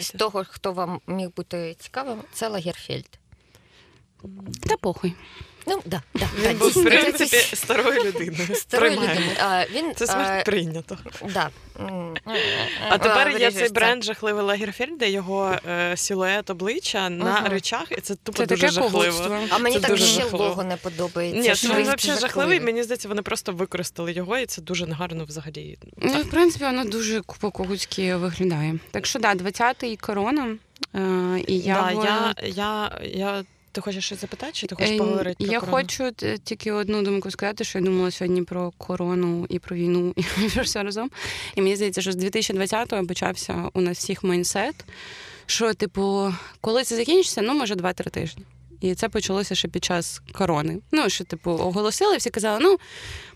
З того, хто вам міг бути цікавим, це Лагерфельд. Та похуй. Ну, да, да, Він був, в принципі, старою людиною. Старою людиною. А, він, Це смерть а, прийнято. Да. А тепер є цей бренд жахливий Лагерфельд, де його е, силует обличчя на речах, і це тупо це дуже жахливо. А мені це так ще лого не подобається. Ні, це він взагалі жахливий. Мені здається, вони просто використали його, і це дуже негарно взагалі. Ну, в принципі, воно дуже по-когутськи виглядає. Так що, да, 20-й корона. Е, і я, да, я, я, я ти хочеш щось запитати, чи ти хочеш поговорити? про Я корону? хочу тільки одну думку сказати, що я думала сьогодні про корону і про війну, і про все разом. І мені здається, що з 2020-го почався у нас всіх майнсет. Що, типу, коли це закінчиться, ну може 2-3 тижні. І це почалося ще під час корони. Ну, що, типу, оголосили, всі казали, ну,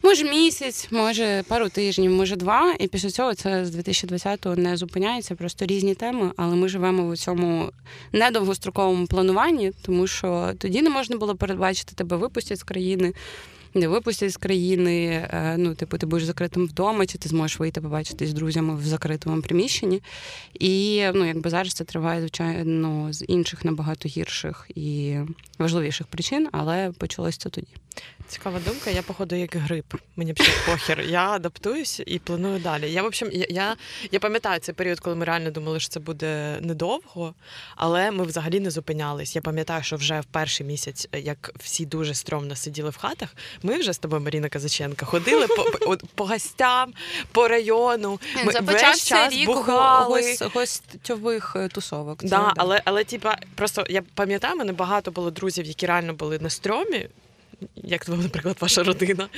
може місяць, може пару тижнів, може два. І після цього це з 2020-го не зупиняється, просто різні теми. Але ми живемо в цьому недовгостроковому плануванні, тому що тоді не можна було передбачити тебе випустять з країни не випустять з країни. Е, ну, типу, ти будеш закритим вдома, чи ти зможеш вийти побачитись з друзями в закритому приміщенні. І ну, якби зараз це триває, звичайно, з інших набагато гірших і важливіших причин, але почалось це тоді. Цікава думка. Я, походу, як грип. Мені б похер. Я адаптуюсь і планую далі. Я в общем, я, я я, пам'ятаю цей період, коли ми реально думали, що це буде недовго, але ми взагалі не зупинялись. Я пам'ятаю, що вже в перший місяць, як всі дуже стромно сиділи в хатах, ми вже з тобою, Маріна Казаченка, ходили по по, по гостям, по району. Ми весь час рік бухали. гостьових е, тусовок. Да, але але типа, просто я пам'ятаю, мене багато було друзів, які реально були на стромі як твоя, наприклад, ваша родина.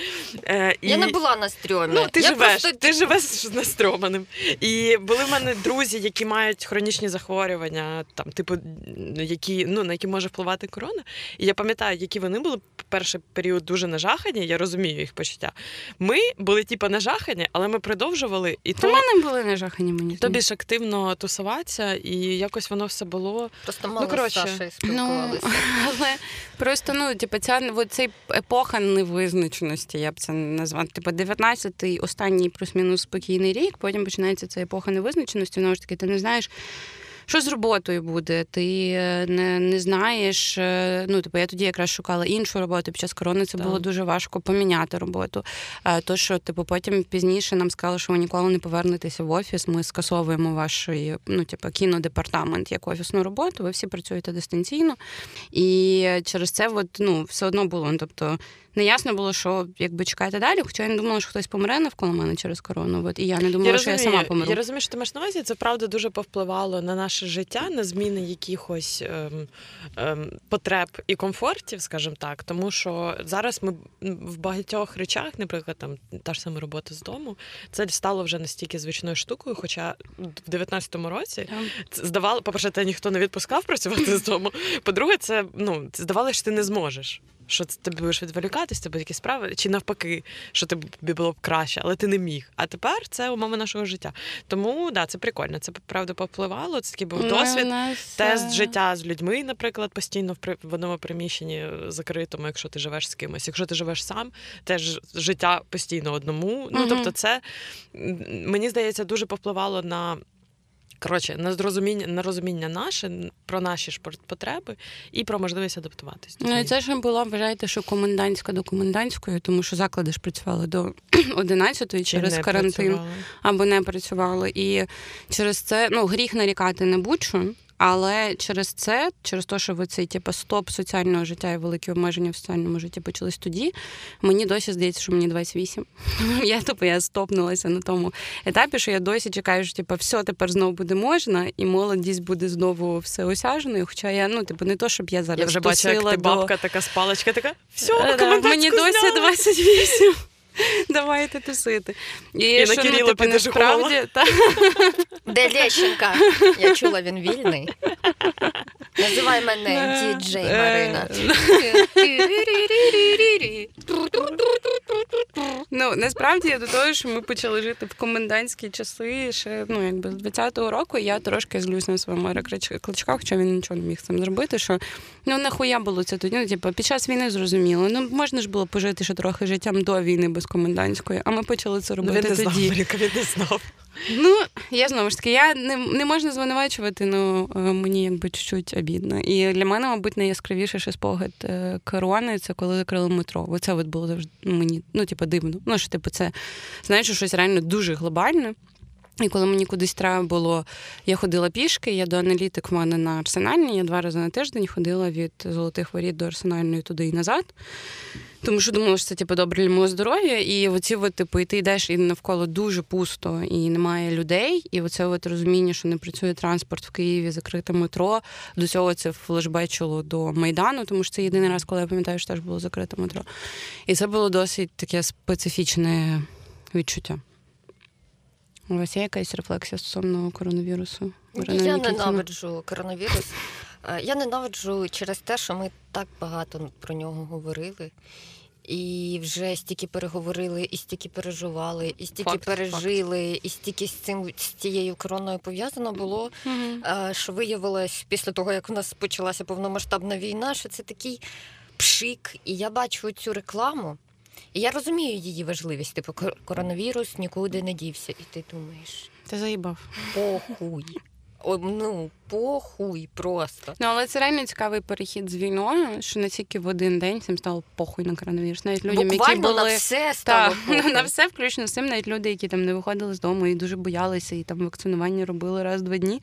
Е, і... Я не була на стрьомі. Ну, ти я живеш просто... ти живеш з настроманим. І були в мене друзі, які мають хронічні захворювання, там, типу, які, ну, на які може впливати корона. І я пам'ятаю, які вони були перший період дуже нажахані, я розумію їх почуття. Ми були, типу, нажахані, але ми продовжували. І то... мене були нажахані мені. То більш активно тусуватися, і якось воно все було. Просто мало ну, коротше, ну, Але просто, ну, типу, ця, цей епоха невизначеності, я б це назвала. Типу 19-й останній плюс-мінус спокійний рік, потім починається ця епоха невизначеності. Знову ж таки, ти не знаєш. Що з роботою буде? Ти е, не не знаєш. Е, ну, типу, я тоді якраз шукала іншу роботу. Під час корони це так. було дуже важко поміняти роботу. А то, що типу, потім пізніше нам сказали, що ви ніколи не повернетеся в офіс. Ми скасовуємо ваш ну, типу, кінодепартамент як офісну роботу. Ви всі працюєте дистанційно. І через це от, ну, все одно було. Ну, тобто неясно було, що якби чекати далі. Хоча я не думала, що хтось помре навколо мене через корону. От, і я не думала, я що розумію, я сама помру. Я розумію, що ти маєш на увазі. Це правда дуже повпливало на наше життя, на зміни якихось ем, ем, потреб і комфортів, скажімо так. Тому що зараз ми в багатьох речах, наприклад, там та ж сама робота з дому, це стало вже настільки звичною штукою. Хоча в 19-му році це здавало, по перше, те ніхто не відпускав працювати з дому. По-друге, це ну здавалося, що ти не зможеш що ти будеш відволікатись, тебе якісь справи, чи навпаки, що тобі було б краще, але ти не міг. А тепер це умови нашого життя. Тому да, це прикольно. Це правда попливало. Це такий був ну, досвід, нас... тест життя з людьми, наприклад, постійно в одному приміщенні закритому, якщо ти живеш з кимось. Якщо ти живеш сам, теж життя постійно одному. Ну тобто, це мені здається дуже повпливало на Коротше, на зрозуміння на розуміння наше про наші ж потреби і про можливість адаптуватись. Ну і це ж була, вважаєте, що комендантська до комендантської, тому що заклади ж працювали до 11-ї через не карантин працювали. або не працювали. І через це ну гріх нарікати не будь-що, але через це, через те, що ви цей типу, стоп соціального життя і великі обмеження в соціальному житті почались тоді, мені досі здається, що мені 28. Я типу, я стопнулася на тому етапі, що я досі чекаю, що типу, все тепер знову буде можна, і молодість буде знову все осяженою. Хоча я ну, типу, не то, щоб я зараз Я вже бачу, як ти до... така з паличка, така все, да, мені досі 28. Давайте тусити. І, І що, на ну, Кирило типу, підеш насправді, та, Де Лещенка? Я чула, він вільний. Називай мене діджей Марина. Ну насправді до того, що ми почали жити в комендантські часи ще ну якби з 20-го року. Я трошки злюсь на своєму кличка, хоча він нічого не міг цим зробити. Що ну нахуя було це тоді? Ну, типу, під час війни зрозуміло. Ну можна ж було пожити ще трохи життям до війни без комендантської, а ми почали це робити він не тоді. Знав, Маріка, він не знав. Ну, я знову ж таки, я не не можна звинувачувати, ну мені якби чуть-чуть обідно. І для мене, мабуть, найяскравіший ще спогад е, корони це коли закрили метро. Оце от було завжди мені, ну, типу, дивно. Ну, що, типу, це знаєш, що щось реально дуже глобальне. І коли мені кудись треба було, я ходила пішки, я до аналітик в мене на арсенальній, я два рази на тиждень ходила від золотих воріт до арсенальної туди і назад. Тому що думала, що це типу, добре для мого здоров'я. І оці, от, типу, і ти йдеш і навколо дуже пусто, і немає людей. І оце от розуміння, що не працює транспорт в Києві, закрите метро. До цього це флешбечило до Майдану, тому що це єдиний раз, коли я пам'ятаю, що теж було закрите метро. І це було досить таке специфічне відчуття. У вас є якась рефлексія стосовно коронавірусу? Я ненавиджу коронавірус. Я ненавиджу через те, що ми так багато про нього говорили. І вже стільки переговорили, і стільки переживали, і стільки факт, пережили, факт. і стільки з цим з цією короною пов'язано було. Mm-hmm. Що виявилось після того, як у нас почалася повномасштабна війна, що це такий пшик. І я бачу цю рекламу, і я розумію її важливість. Типу, коронавірус нікуди не дівся. І ти думаєш, ти заїбав. Похуй. Ну, похуй просто. Ну, але це реально цікавий перехід з війною, що не тільки в один день цим стало похуй на коронавірус. Навіть людям, Буквально які були на все стало та, похуй. на все, включно з цим, навіть люди, які там не виходили з дому і дуже боялися, і там вакцинування робили раз-два дні.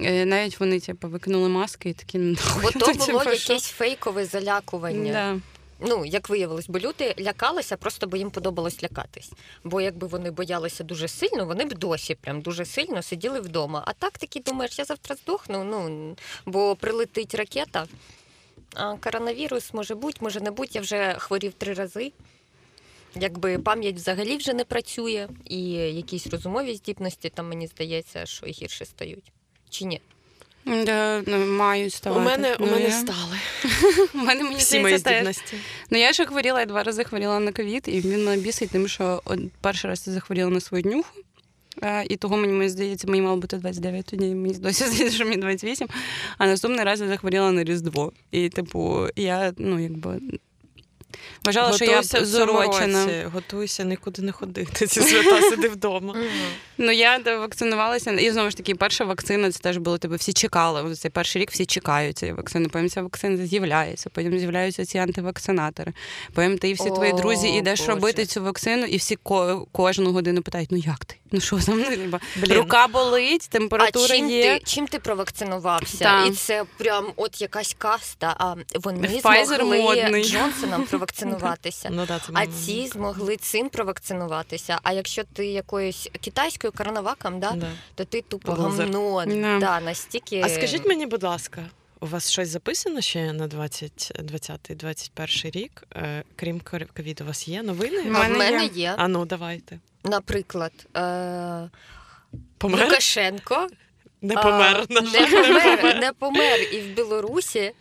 Е, навіть вони типу, викинули маски і такі ну, Бо то було якесь фейкове залякування. Да. Ну, як виявилось, бо люди лякалися, просто бо їм подобалось лякатись. Бо якби вони боялися дуже сильно, вони б досі прям дуже сильно сиділи вдома. А так таки думаєш, я завтра здохну, ну бо прилетить ракета. А коронавірус може бути, може не бути. Я вже хворів три рази. Якби пам'ять взагалі вже не працює, і якісь розумові здібності там мені здається, що гірше стають. Чи ні? Да, ну, мають ставати. У мене ну, у мене я... стали. у мене мені Всі мої здібності. Ну я ще хворіла, я два рази хворіла на ковід, і він мене бісить тим, що перший раз я захворіла на свою днюху. І того мені, мені здається, мені мало бути 29, тоді мені досі здається, що мені 28. А наступний раз я захворіла на Різдво. І, типу, я, ну, якби. Вважала, Готуйся що я зорочена. Готуйся нікуди не ходити. Ці свята сиди вдома. Ну я вакцинувалася, і знову ж таки, перша вакцина це теж було тебе. Всі чекали. Цей перший рік всі чекають цієї вакцини. Потім ця вакцина з'являється, потім з'являються ці антивакцинатори. Потім ти і всі твої друзі йдеш робити цю вакцину, і всі ко- кожну годину питають: ну як ти? Ну що там ну, рука болить, температура а чим є. Ти, чим ти провакцинувався? Так. І це прям от якась каста. А вони Pfizer змогли модний. Джонсоном провакцинуватися. Ну, да, це а ці змогли цим провакцинуватися. А якщо ти якоюсь китайською коронаваком, да, да. то ти тупо гамно. Да. Да, настільки... А скажіть мені, будь ласка, у вас щось записано ще на 2020-2021 рік? Е, крім ковіду, у вас є новини? У мене мене є. є. А ну давайте. Наприклад, е- Помер? Лукашенко Не помер. А, на не, жаль, помер не помер. І в Білорусі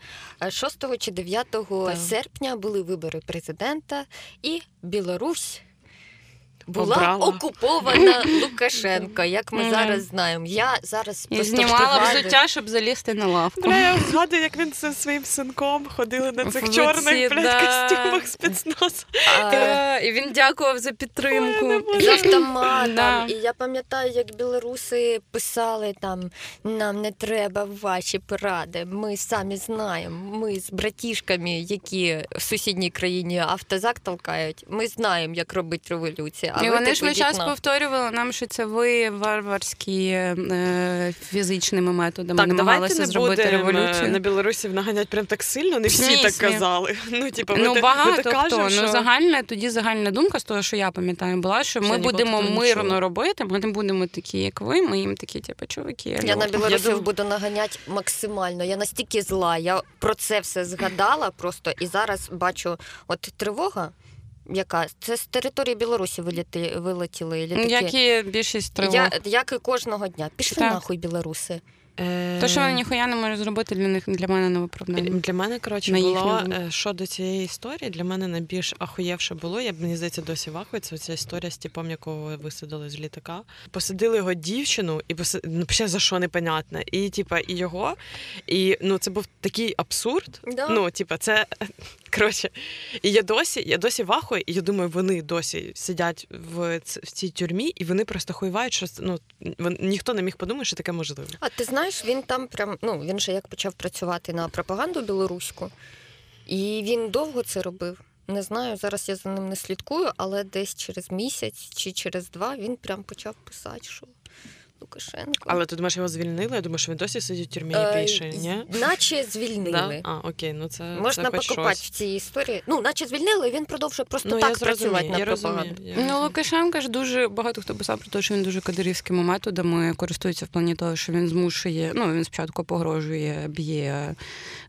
6 чи 9 Так. серпня були вибори президента, і Білорусь була Обрала. окупована Лукашенко, як ми зараз знаємо. Я зараз І просто знімала взуття, щоб залізти на лавку. Бля, я згадую, як він зі своїм синком ходили на цих В чорних блядь, да. костюмах спецназ. А, Та, І він дякував за підтримку. з автоматом. Да. І я пам'ятаю, як білоруси писали там: нам не треба ваші поради. Ми самі знаємо. Ми з братішками, які в сусідній країні автозак толкають. Ми знаємо, як робити революцію. А І ви вони ж весь час повторювали нам, що це ви варварські е, фізичними методами Так, давайте намагалися не зробити будемо революцію. на білорусів наганять прям так сильно, не всі так смислі? казали. Ну, типу, ми Ну, те- багато ми так хто. кажемо, Ну, що... загальна, тоді загальна думка з того, що я пам'ятаю, була, що ми будемо мирно чула. робити, ми не будемо такі, як ви, ми їм такі, типу, чуваки. Я на білорусів буду наганяти максимально. Я настільки зла. Я про це все згадала просто і зараз бачу, от тривога, яка це з території Білорусі виліти, вилетіли літаки. Які більшість тривог. Я, як і кожного дня. Пішли Так. нахуй білоруси. Е, То, що вони ніхуя не можуть зробити, для них для мене не виправдання. Для мене, коротше, На було їхню думку. е, цієї історії, для мене найбільш ахуєвше було. Я б мені здається досі вахує. Це ця історія з типом, якого висадили з літака. Посадили його дівчину, і поси... ну, ще за що непонятне. І типа, і його. І ну це був такий абсурд. Да. Ну, типа, це коротше. І я досі, я досі вахую, і я думаю, вони досі сидять в, в цій тюрмі, і вони просто хуйвають, що ну ніхто не міг подумати, що таке можливо. А ти знаєш, він там прям ну він же як почав працювати на пропаганду білоруську, і він довго це робив. Не знаю, зараз я за ним не слідкую, але десь через місяць чи через два він прям почав писати, що Лукашенко. Але ти думаєш, його звільнили? Я думаю, що він досі сидить в тюрмі і Е, пише, ні? Наче Да? звільнили. А, окей, ну це Можна це хоч покопати щось. в цій історії. Ну, наче звільнили, він продовжує просто Ну, так я працювати на я розумію. пропаганду. я Ну. Лукашенка ж дуже багато хто писав про те, що він дуже кадирівськими методами користується в плані того, що він змушує. Ну він спочатку погрожує, б'є,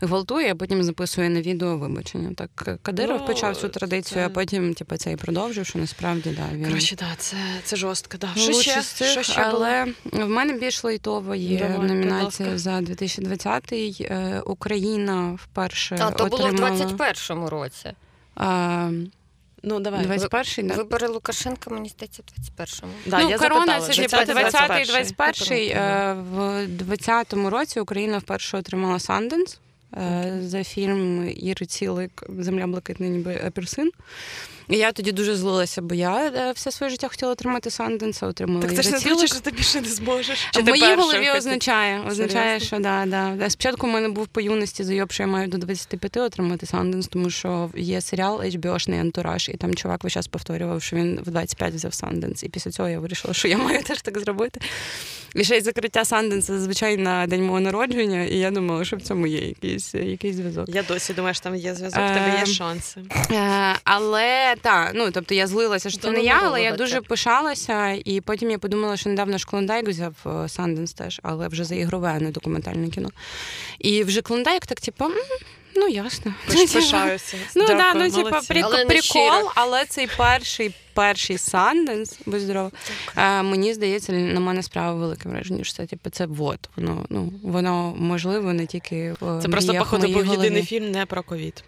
гвалтує, а потім записує на відео вибачення. Так Кадиров Ну, почав цю традицію, це- а потім, типу, це і продовжив, що насправді да він. Коротше, да, це, це жорстко. Да. Ну, Що ще? цих, Що ще було? але в мене більш лайтова є Давай, номінація за 2020-й. Е, Україна вперше А то було в 21-му році. а, Ну, давай. 21-й, да. Вибори Лукашенка, мені здається, в 21-му. Да, ну, я корона це ж 20-й, 20-й, 21-й. Е, В 20-му році Україна вперше отримала Санденс е, за фільм Іри Цілик Земля блакитна, ніби апельсин. І я тоді дуже злилася, бо я е, все своє життя хотіла отримати Санденс, отримала Так це ж не значить, що ти більше не зможеш. В моїй голові означає, означає, що да, да. Спочатку в мене був по юності зайоб, що я маю до 25 отримати Санденс, тому що є серіал HBO-шний антураж, і там чувак весь час повторював, що він в 25 взяв Санденс. І після цього я вирішила, що я маю теж так зробити. Ще й закриття Санденса зазвичай на день мого народження, і я думала, що в цьому є якийсь, якийсь зв'язок. Я досі думаю, що там є зв'язок, в тебе є Ем, шанси. Е, але так, ну тобто я злилася, що це не я, але я дуже пишалася. І потім я подумала, що недавно ж Клондайк взяв Санденс теж, але вже за ігрове, а не документальне кіно. І вже Клондайк так, типу, «М, ну ясно. Пишаюся. Ну да, ну типа прикол, але цей перший перший Санденс, будь здоров, е, мені здається, на мене справа велике враження, що це типу, це вот воно. Ну воно можливо не тільки в Це просто, походу, був єдиний фільм не про ковід.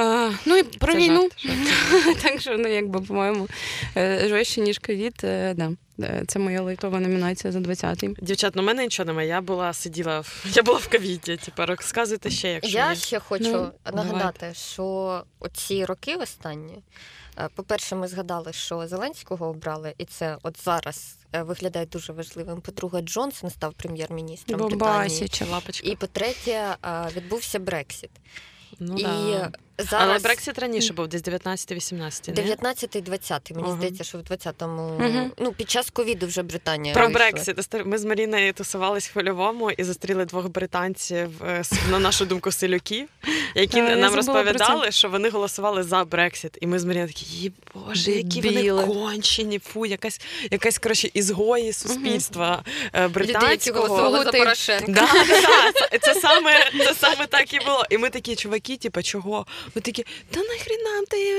А, ну і про Це війну. жарт, так що, ну, якби, по-моєму, е, жорстче, ніж ковід, е, да. Е, Це моя лайтова номінація за 20-й. Дівчат, ну в мене нічого немає. Я була сиділа в я була в ковіді. Типа розказуйте ще, якщо Я є. ще хочу Ну, нагадати, що оці роки останні, по-перше, ми згадали, що Зеленського обрали, і це от зараз виглядає дуже важливим. По-друге, Джонсон став прем'єр-міністром Британії. Лапочка. І по-третє, відбувся Брексіт. Ну, і да. Зараз Але Брексит раніше був, десь 19-18, не? 19-20, мені Ага. здається, що в 20-му, Мгм. ну під час ковіду вже Британія Про вийшла. Брексит. Ми з Маріною тусувались в хвильовому і зустріли двох британців, е, на нашу думку, селюків, які А, нам розповідали, що вони голосували за Брексит. І ми з Маріною такі, «Є, боже, які вони кончені, фу, якась, якась коротше, ізгої суспільства е, Люди, які голосували за Порошенка. Да, да, це, це саме це саме так і було. І ми такі чуваки, типу, чого? Вони такі, та нахріна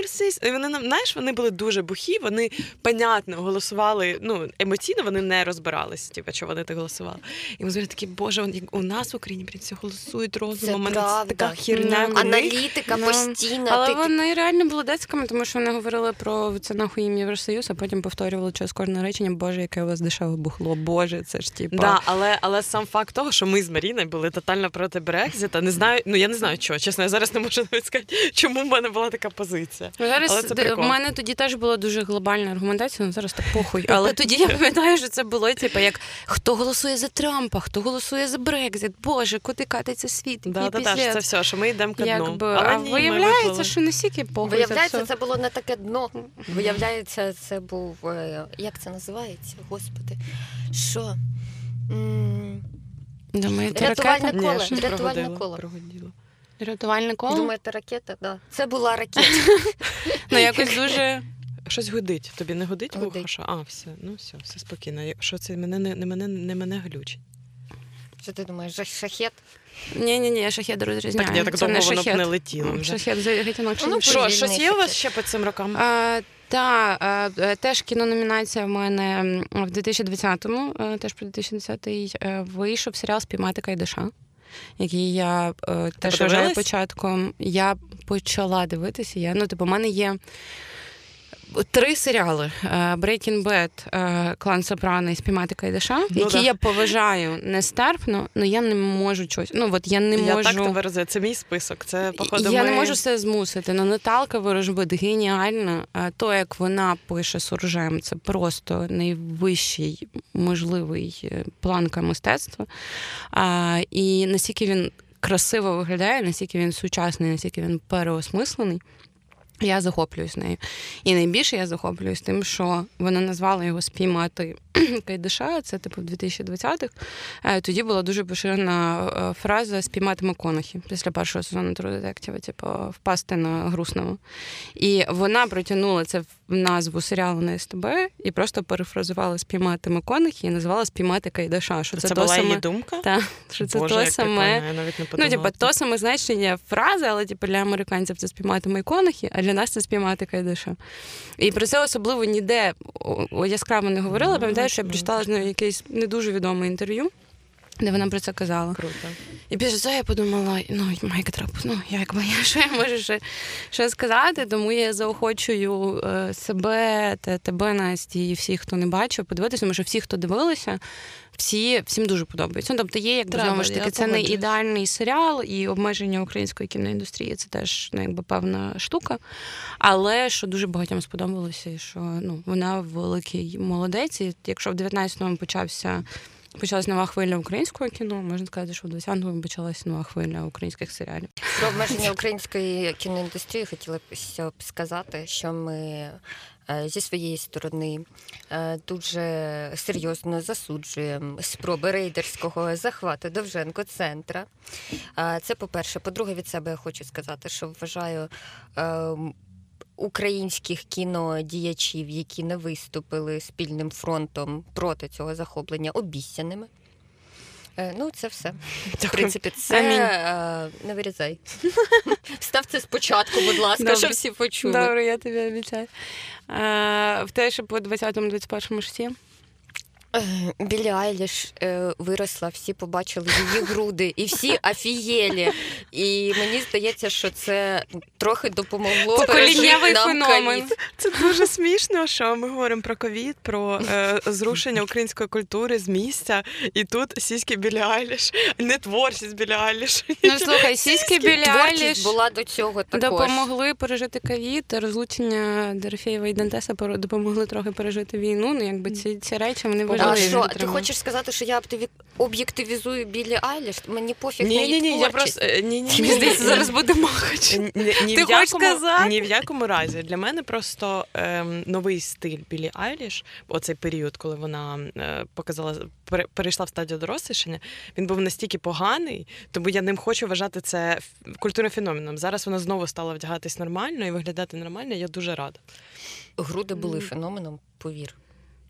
Swift? І вони нам, знаєш, вони були дуже бухі, вони понятно голосували. Ну, емоційно вони не розбиралися, типу, що вони так голосували. І ми такі, боже, вони- у нас в Україні прям всі голосують розумом. Це правда. така херня. Ну, Аналітика Ну, постійна. Але ти- вони реально були децьками, тому що вони говорили про це нахуй їм Євросоюз, а потім повторювали через кожне речення, боже, яке у вас дешеве бухло, боже, це ж типа. Да, але, але сам факт того, що ми з Маріною були тотально проти Брекзіта, не знаю, ну я не знаю чого. Чесно, я зараз не можу навіть сказати, чому в мене була така позиція. Ну, Зараз Але це прикол. в мене тоді теж була дуже глобальна аргументація, ну зараз так похуй. Але тоді я пам'ятаю, що це було типу, як хто голосує за Трампа, хто голосує за Брекзит, Боже, куди катиться світ? Да, да, да, це все, що ми йдемо ко дну. Якби, Але а ні, виявляється, що не стільки похуй. Виявляється, це було не таке дно. Виявляється, це був. е, Як це називається? Господи. Що? М, Думаєте, Рятувальне коло, рятувальне коло. прогодило. Рятувальне коло? Думаєте, ракета? Да. Це була ракета. Ну якось дуже. Щось гудить. Тобі не гудить вухо? Що? А, все, ну все, все спокійно. Що це мене не, не мене не мене глючить. Що ти думаєш, шахет? Ні, ні, ні, шахет розрізняє. Так, я так не воно б не летіло вже. Шахет за інакше. Ну, Що, щось є у вас ще по цим рокам? А, та, е, теж кінономінація в мене в 2020-му, е, теж про 2010-й, е, вийшов серіал Спіймати Кайдаша, який я е, теж вважаю початком. Я почала дивитися. Я, ну, типу, в мене є. Три серіали: е, Breaking Bad, е, Клан Сопрано і Спіймати Кайдаша, Ну які да. я поважаю нестерпно, але я не можу щось. Ну, от я не я можу. так тебе розумію. Це мій список. Це походу. Я ми... не можу все змусити. Ну, Наталка Ворожбит геніальна. То, як вона пише суржем, це просто найвищий можливий е, планка мистецтва. А, і настільки він красиво виглядає, настільки він сучасний, настільки він переосмислений. Я захоплююсь нею. І найбільше я захоплююсь тим, що вона назвала його спіймати Кайдаша, це типу в 2020-х. Е, Тоді була дуже поширена е, фраза спіймати Маконахі після першого сезону Detective, типу, впасти на грустному. І вона протягнула це в назву серіалу на СТБ і просто перефразувала спіймати Маконахі і назвала спіймати Кайдаша. Що це, Це була саме... її думка? Та, що це Боже, то саме. прикольно, я навіть не Ну, типу, то саме значення фрази, але типу, для американців це спіймати Майконахі, а для нас це спіймати Кайдаша. І про це особливо ніде яскраво не говорила. Ну, Пам'ятаю, що я ну, прочитала з нею якесь не дуже відоме інтерв'ю. Де вона про це казала. Круто. І після цього я подумала: ну, майка трап, ну якби я що я можу ще, ще сказати, тому я заохочую е, себе та тебе, Насті, і всіх, хто не бачив, подивитися, тому що всі, хто дивилися, всі, всім дуже подобається. Ну, тобто є, Треба, знову ж таки, це не ідеальний серіал, і обмеження української кіноіндустрії це теж ну, якби певна штука. Але що дуже багатьом сподобалося, що ну, вона великий молодець. І якщо в 19-му почався. Почалась нова хвиля українського кіно. Можна сказати, що в 20-му почалася нова хвиля українських серіалів. Про обмеження української кіноіндустрії хотіла б сказати, що ми зі своєї сторони е, дуже серйозно засуджуємо спроби рейдерського захвату Довженко центра. Е, Це по-перше. По-друге, від себе я хочу сказати, що вважаю. е, Українських кінодіячів, які не виступили спільним фронтом проти цього захоплення, обіцяними. Е, Ну, це все. В принципі, це Амінь. е, не вирізай. Став це спочатку, будь ласка, Добре. щоб всі почули. Добре, я тобі обіцяю. В те, що по 20-21 житті. Білі Айліш е, виросла, всі побачили її груди, і всі афієлі. І мені здається, що це трохи допомогло Поколіннєвий пережити феномен. ковід. Це дуже смішно, що ми говоримо про ковід, про е, зрушення української культури з місця, і тут сіськи Білі Айліш, не творчість Білі Айліш. Ну слухай, сіськи Білі Айліш була до цього також. допомогли пережити ковід, розлучення Дорофєєва і Дантеса допомогли трохи пережити війну. Ну, якби ці, ці речі вони важливі. А що, ти хочеш сказати, що я об'єктивізую Білі Айліш? Мені пофіг на Ні, її ні, ні, я просто ні, ні, Мені здається, зараз буде махач. Ні, ні, ні, Ти в хочеш якому, сказати? ні в якому разі. Для мене просто ем, новий стиль Білі Айліш, оцей період, коли вона е, показала, пере- перейшла в стадію дорослішання, він був настільки поганий, тому я ним хочу вважати це культурним феноменом. Зараз вона знову стала вдягатись нормально і виглядати нормально. Я дуже рада. Груди були феноменом, повір.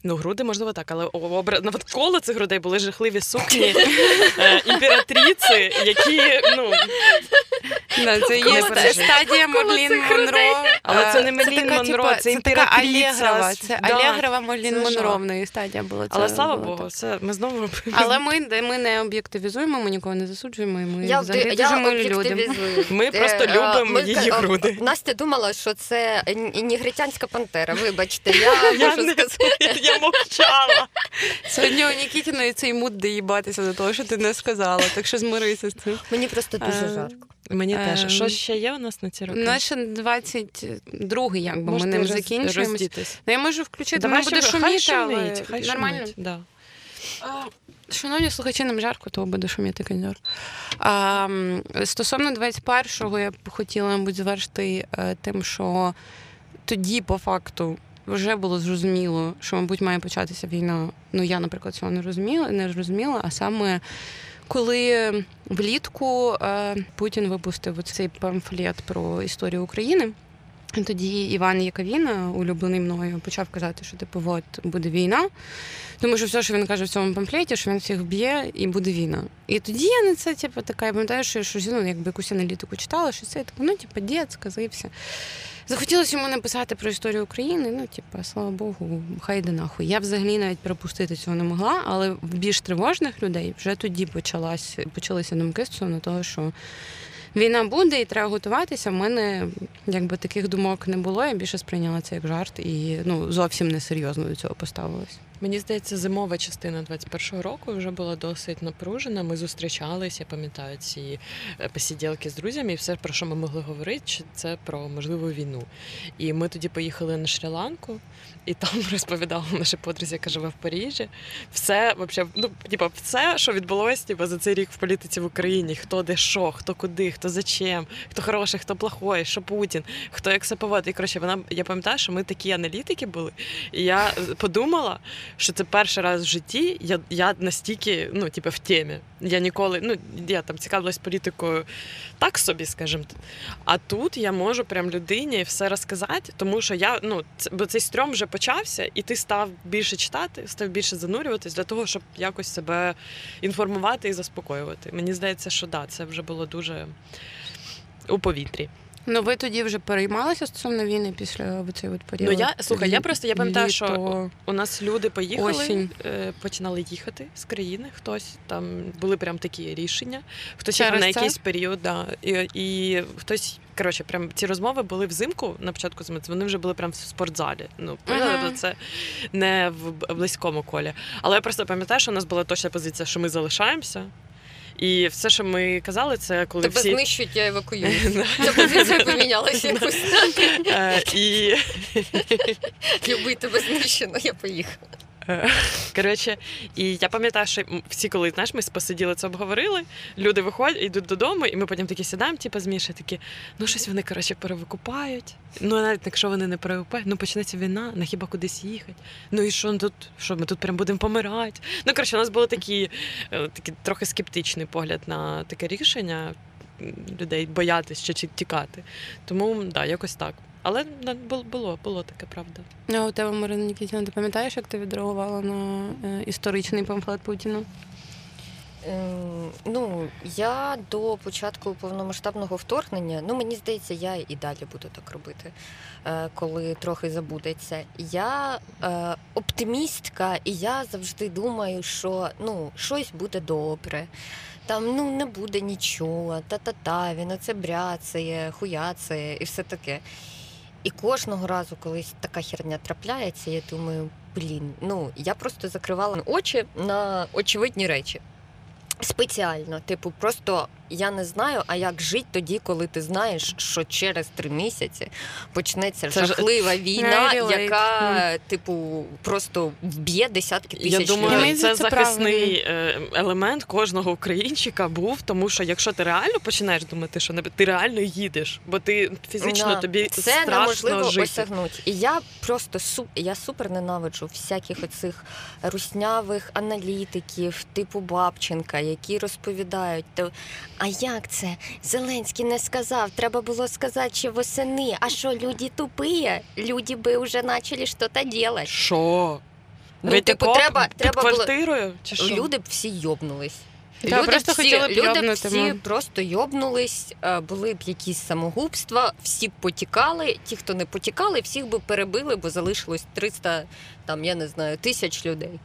Ну, груди, можливо, так, але обра... навколо цих грудей були жахливі сукні е, імператриці, які, ну, Це є стадія Мерлін Монро. Але це не Мерлін Монро, це імператріса. Це Алегрова Мерлін Монро в неї стадія була. Але слава Богу, все, ми знову Але ми ми не об'єктивізуємо, ми нікого не засуджуємо. Ми взагалі дуже милі люди. Ми просто е, любимо її груди. Настя думала, що це нігритянська пантера. Вибачте, я можу сказати. Я мовчала. Сьогодні у Нікітіної цей муд доїбатися до того, що ти не сказала, так що змирися з цим. Мені просто дуже е, жарко. Мені теж. Ем, що ще є у нас на ці роки? Наш 22-й, якби ми ним закінчуємося. Ну, я можу включити, Давай буде шуміти, але хай нормально. Да. Шановні слухачі, нам жарко, то буде шуміти кондьор. Стосовно 21-го, я б хотіла, мабуть, завершити е, тим, що тоді, по факту, вже було зрозуміло, що, мабуть, має початися війна. Ну, я, наприклад, цього не розуміла, не розуміла, а саме. Коли влітку е, Путін випустив цей памфлет про історію України, тоді Іван Яковіна, улюблений мною, почав казати, що типу, от буде війна. Тому що все, що він каже в цьому памфлеті, що він всіх б'є і буде війна. І тоді я на це, типу, така, я пам'ятаю, що, що ну, якби якусь аналітику читала, що це типу, ну, типу, дід сказився. Захотілося йому написати про історію України. Ну, типу, слава Богу, хай йде нахуй. Я взагалі навіть пропустити цього не могла, але в більш тривожних людей вже тоді почалась, почалися думки стосовно того, що війна буде і треба готуватися. У мене якби таких думок не було. Я більше сприйняла це як жарт і ну зовсім несерйозно до цього поставилась. Мені здається, зимова частина 21-го року вже була досить напружена. Ми зустрічалися, пам'ятаю ці е, посіділки з друзями, і все, про що ми могли говорити, це про можливу війну. І ми тоді поїхали на Шрі-Ланку, і там розповідала наша подрузі, яка живе в Парижі. Все, вообще, ну, типа, все, що відбулося типа, за цей рік в політиці в Україні, хто де що, хто куди, хто за чим, хто хороший, хто плохой, що Путін, хто як себе поводить. І коротше, вона я пам'ятаю, що ми такі аналітики були, і я подумала що це перший раз в житті. Я я настільки, ну, типу, в темі. Я ніколи, ну, я там цікавилась політикою так собі, скажімо. А тут я можу прям людині все розказати, тому що я, ну, це, бо цей стрьом вже почався, і ти став більше читати, став більше занурюватись для того, щоб якось себе інформувати і заспокоювати. Мені здається, що да, це вже було дуже у повітрі. Ну ви тоді вже переймалися стосовно війни після цей от період? Ну я слухай, я просто я пам'ятаю, що у нас люди поїхали, Осінь. Е, починали їхати з країни. Хтось там були прям такі рішення, хтось Через на якийсь період, да, і, і хтось. Коротше, прям ці розмови були взимку на початку зими. Вони вже були прям в спортзалі. Ну uh-huh. це не в близькому колі. Але я просто пам'ятаю, що у нас була точна позиція, що ми залишаємося. І все, що ми казали, це коли Тебе всі... знищують, я евакуюю. Ця позиція помінялася якось. Е, і... Люби тебе знищено, я поїхала. Коротше, і я пам'ятаю, що всі, коли знаєш, ми посиділи це обговорили, люди виходять, йдуть додому, і ми потім такі сідаємо, типу, з такі, ну щось вони коротше перевикупають. Ну, навіть якщо вони не перевикупають, ну почнеться війна, на хіба кудись їхати. Ну і що тут? Що ми тут прям будемо помирати? Ну, коротше, у нас був такий, е, трохи скептичний погляд на таке рішення людей боятись чи тікати. Тому да, якось так. Але було було таке, правда. А у тебе, Марина Нікітіна, ти пам'ятаєш, як ти відреагувала на е, історичний памфлет Путіна? Ем, ну, я до початку повномасштабного вторгнення, ну мені здається, я і далі буду так робити, е, коли трохи забудеться. Я е, оптимістка, і я завжди думаю, що ну, щось буде добре. Там ну не буде нічого, та-та-та, він оце бряцає, хуяцає і все таке. І кожного разу, коли така херня трапляється, я думаю, блін, ну я просто закривала очі на очевидні речі. Спеціально, типу, просто я не знаю, а як жити тоді, коли ти знаєш, що через три місяці почнеться Це жахлива ж... війна, яка, mm. типу, просто вб'є десятки тисяч Я думаю, людей. Це, це захисний е, елемент кожного українчика був, тому що якщо ти реально починаєш думати, що не ти реально їдеш, бо ти фізично да. тобі це страшно неможливо жити. осягнути. І я просто суп, я супер ненавиджу всяких оцих руснявих аналітиків, типу Бабченка, які розповідають. А як це? Зеленський не сказав. Треба було сказати ще восени. А що, люди тупі? Люди би вже почали щось робити. Що? Ну, типу, треба, під треба квартирою? Чи що? Люди б всі йобнулись. Та, просто всі, хотіли б люди всі просто йобнулись, е, були б якісь самогубства, всі б потікали. Ті, хто не потікали, всіх би перебили, бо залишилось 300, там я не знаю, тисяч людей.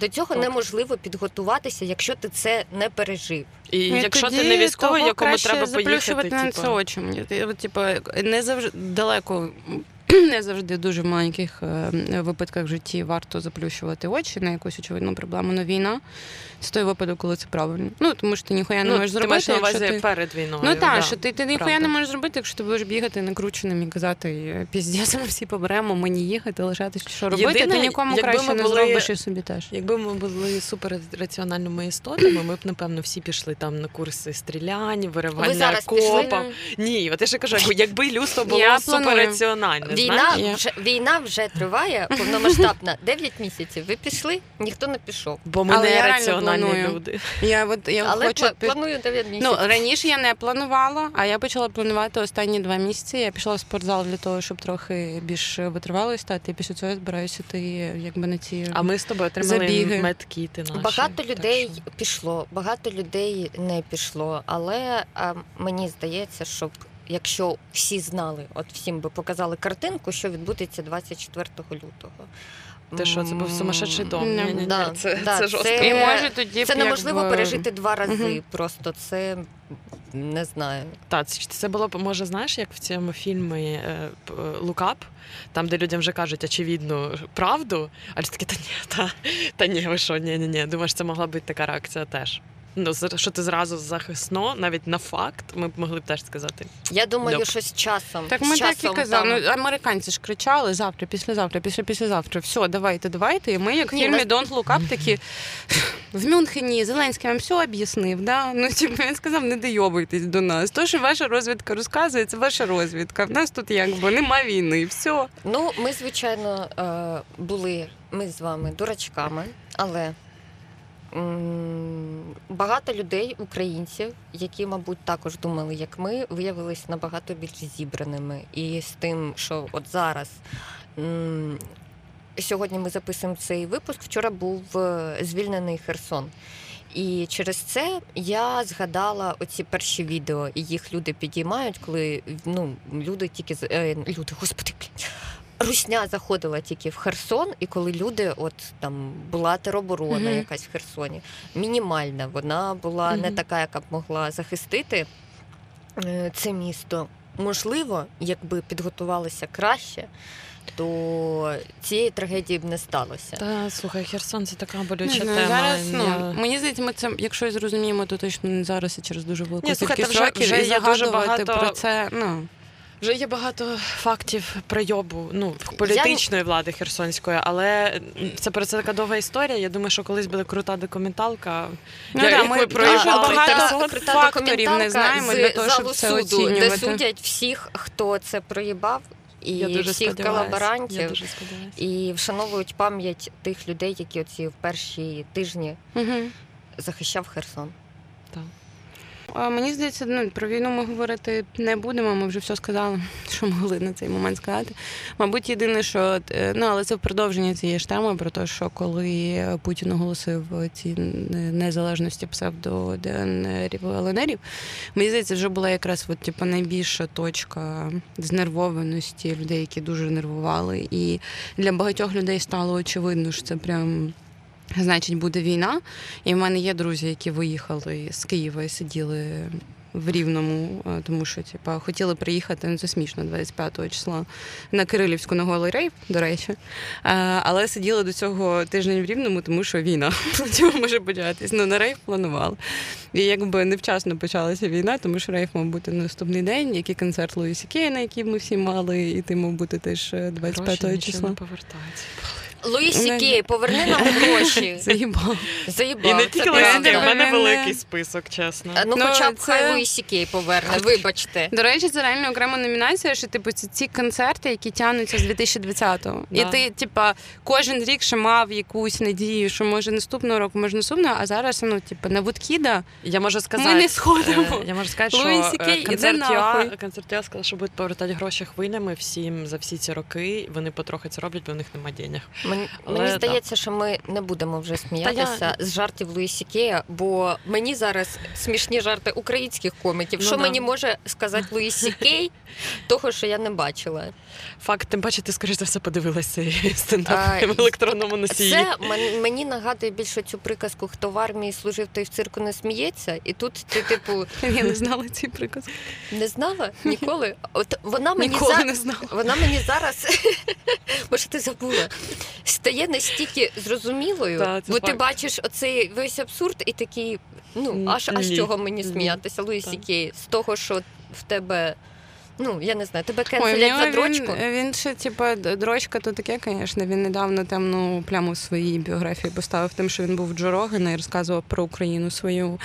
До цього Так. неможливо підготуватися, якщо ти це не пережив. І і якщо тоді ти не військовий, якому треба поїхати. поїхати, на це типу, очі. Мені типу, не завжди далеко. Не завжди дуже в маленьких е, випадках в житті варто заплющувати очі на якусь очевидну проблему. Но війна це той випадок, коли це правильно. Ну тому що ти ніхуя не ну, можеш ти зробити. маєш на увазі ти... перед війною. Ну так, да. що ти, ти ніхуя правда. не можеш зробити, якщо ти будеш бігати накрученим і казати піздець, ми всі поберемо, мені їхати, лишатись, що робити. Єдине, ти нікому краще не були- зробиш і собі теж. Якби ми були суперраціональними істотами, ми б напевно всі пішли там на курси стрілянь, виривання копом. Ні, от я ще кажу, якби- людство було суперраціональне. Війна вже війна вже триває повномасштабна 9 місяців. Ви пішли, ніхто не пішов. Бо ми Але не я реально раціональні планую. люди. Я от я Але хочу пла- планую 9 Ну, раніше я не планувала, а я почала планувати останні два місяці. Я пішла в спортзал для того, щоб трохи більш витривалою стати. І після цього я збираюся йти якби на ці. А ми з тобою отримали Забіги. медкіти наші. Багато так людей що- пішло, багато людей не пішло. Але а, мені здається, щоб якщо всі знали, от всім би показали картинку, що відбудеться 24 лютого. Те, що це був сумасшедший дом. Ну, Ні, ні, ні, да, це, да, це жорстко. це- І може тоді Це неможливо якби, пережити два рази. Мгм. Просто це не знаю. Так, це, це було б, може, знаєш, як в цьому фільмі е, п- е, Лукап, там, де людям вже кажуть очевидну правду, а люди такі, та ні, та, та ні, ви що, ні, ні, ні. Думаєш, це могла бути така реакція теж. Ну, що ти зразу захисно, навіть на факт, ми б могли б теж сказати. Я думаю, Доп. що з часом. Так з ми так і казали. там- Ну, американці ж кричали завтра, післязавтра, після післязавтра. Все, давайте, давайте. І ми, як в фільмі Don't Look Up, такі в Мюнхені Зеленський вам все об'яснив. Да? Ну, типу, він сказав, не дойобуйтесь до нас. То, що ваша розвідка розказує, це ваша розвідка. В нас тут якби нема війни. Все. Ну, ми, звичайно, е, були ми з вами дурачками, але багато людей, українців, які, мабуть, також думали, як ми, виявилися набагато більш зібраними. І з тим, що от зараз. Сьогодні ми записуємо цей випуск. Вчора був е, звільнений Херсон. І через це я згадала оці перші відео, і їх люди підіймають, коли ну, люди тільки е, люди, господи, блін, Русня заходила тільки в Херсон, і коли люди, от там була тероборона Мгм. якась в Херсоні, мінімальна, вона була не така, яка б могла захистити е, це місто. Можливо, якби підготувалися краще, то цієї трагедії б не сталося. Та слухай, Херсон це така болюча знаю, тема. зараз, ну, Я- мені здається, ми це, якщо зрозуміємо, то точно не зараз і через дуже велику кількість років. вже і є дуже багато- про це. Ну, Вже є багато фактів прийобу ну, політичної влади херсонської, але це про це така довга історія. Я думаю, що колись буде крута документалка. ну Я- да, ми проїжджали багато крута факторів не знаємо з для того, щоб це суду, де судять всіх, хто це проїбав, і Я дуже всіх. Я колаборантів. дуже. І вшановують пам'ять тих людей, які оці в перші тижні Угу. захищав Херсон. А мені здається, ну про війну ми говорити не будемо. Ми вже все сказали, що могли на цей момент сказати. Мабуть, єдине, що е, ну але це в продовження цієї ж теми про те, що коли Путін оголосив ці незалежності псевдо ДНРів ЛНРів, мені здається, вже була якраз от, типу, найбільша точка знервованості людей, які дуже нервували. І для багатьох людей стало очевидно, що це прям. Значить, буде війна. І в мене є друзі, які виїхали з Києва і сиділи в Рівному, е, тому що типа, хотіли приїхати, ну це смішно, 25 числа на Кирилівську на голий рейв, до речі. Е, Але сиділи до цього тиждень в Рівному, тому що війна може початись. Ну, на рейв планували. І якби невчасно почалася війна, тому що рейв мав бути на наступний день, як і концерт Луїсі Кей, на який ми всі мали, і ти мав бути теж е, 25 Гроші числа. не повертаються. Луїсі Не- Кей, поверни нам гроші. Заїбав. Заїбав. І не тільки правда. Луїсі Кей, в мене великий список, чесно. Ну, Ну, хоча б це- хай Луїсі Кей поверне, вибачте. До речі, це реально окрема номінація, що типу це ці концерти, які тягнуться з 2020-го. І ти, типа, кожен рік ще мав якусь надію, що може наступного року, може наступного, а зараз ну, типу, на Вудкіда Я можу сказати, ми не сходимо. е, я можу сказати, що Луїсі е, Кей, концерт. ЮА, концерт ЮА сказав, що будуть повертати гроші хвилями всім за всі ці роки. Вони потрохи це роблять, бо в них немає денег. Мені, Але мені здається, що ми не будемо вже сміятися з жартів Луїсі Кея, бо мені зараз смішні жарти українських коміків. Ну що да. мені може сказати Луїсі Кей, того, що я не бачила. Факт, тим паче, ти, скоріш за все, подивилася стендап А, в електронному носії. Це мені нагадує більше цю приказку, хто в армії служив, той в цирку не сміється. І тут ти, типу, Я не знала ці приказки. не знала ніколи. От вона мені Ніколи за... не знала. Вона мені зараз, може, ти забула, стає настільки зрозумілою, Та, бо ти бачиш оцей весь абсурд і такий, ну, аж аж Ні. чого мені сміятися, Луїсі. Кей, з того, що в тебе, ну, я не знаю, тебе Ой, кенселять за дрочку. він, він ще, типа, дрочка, то таке, звісно. Він недавно темну пляму в своїй біографії поставив тим, що він був Джо Рогана і розказував про Україну свою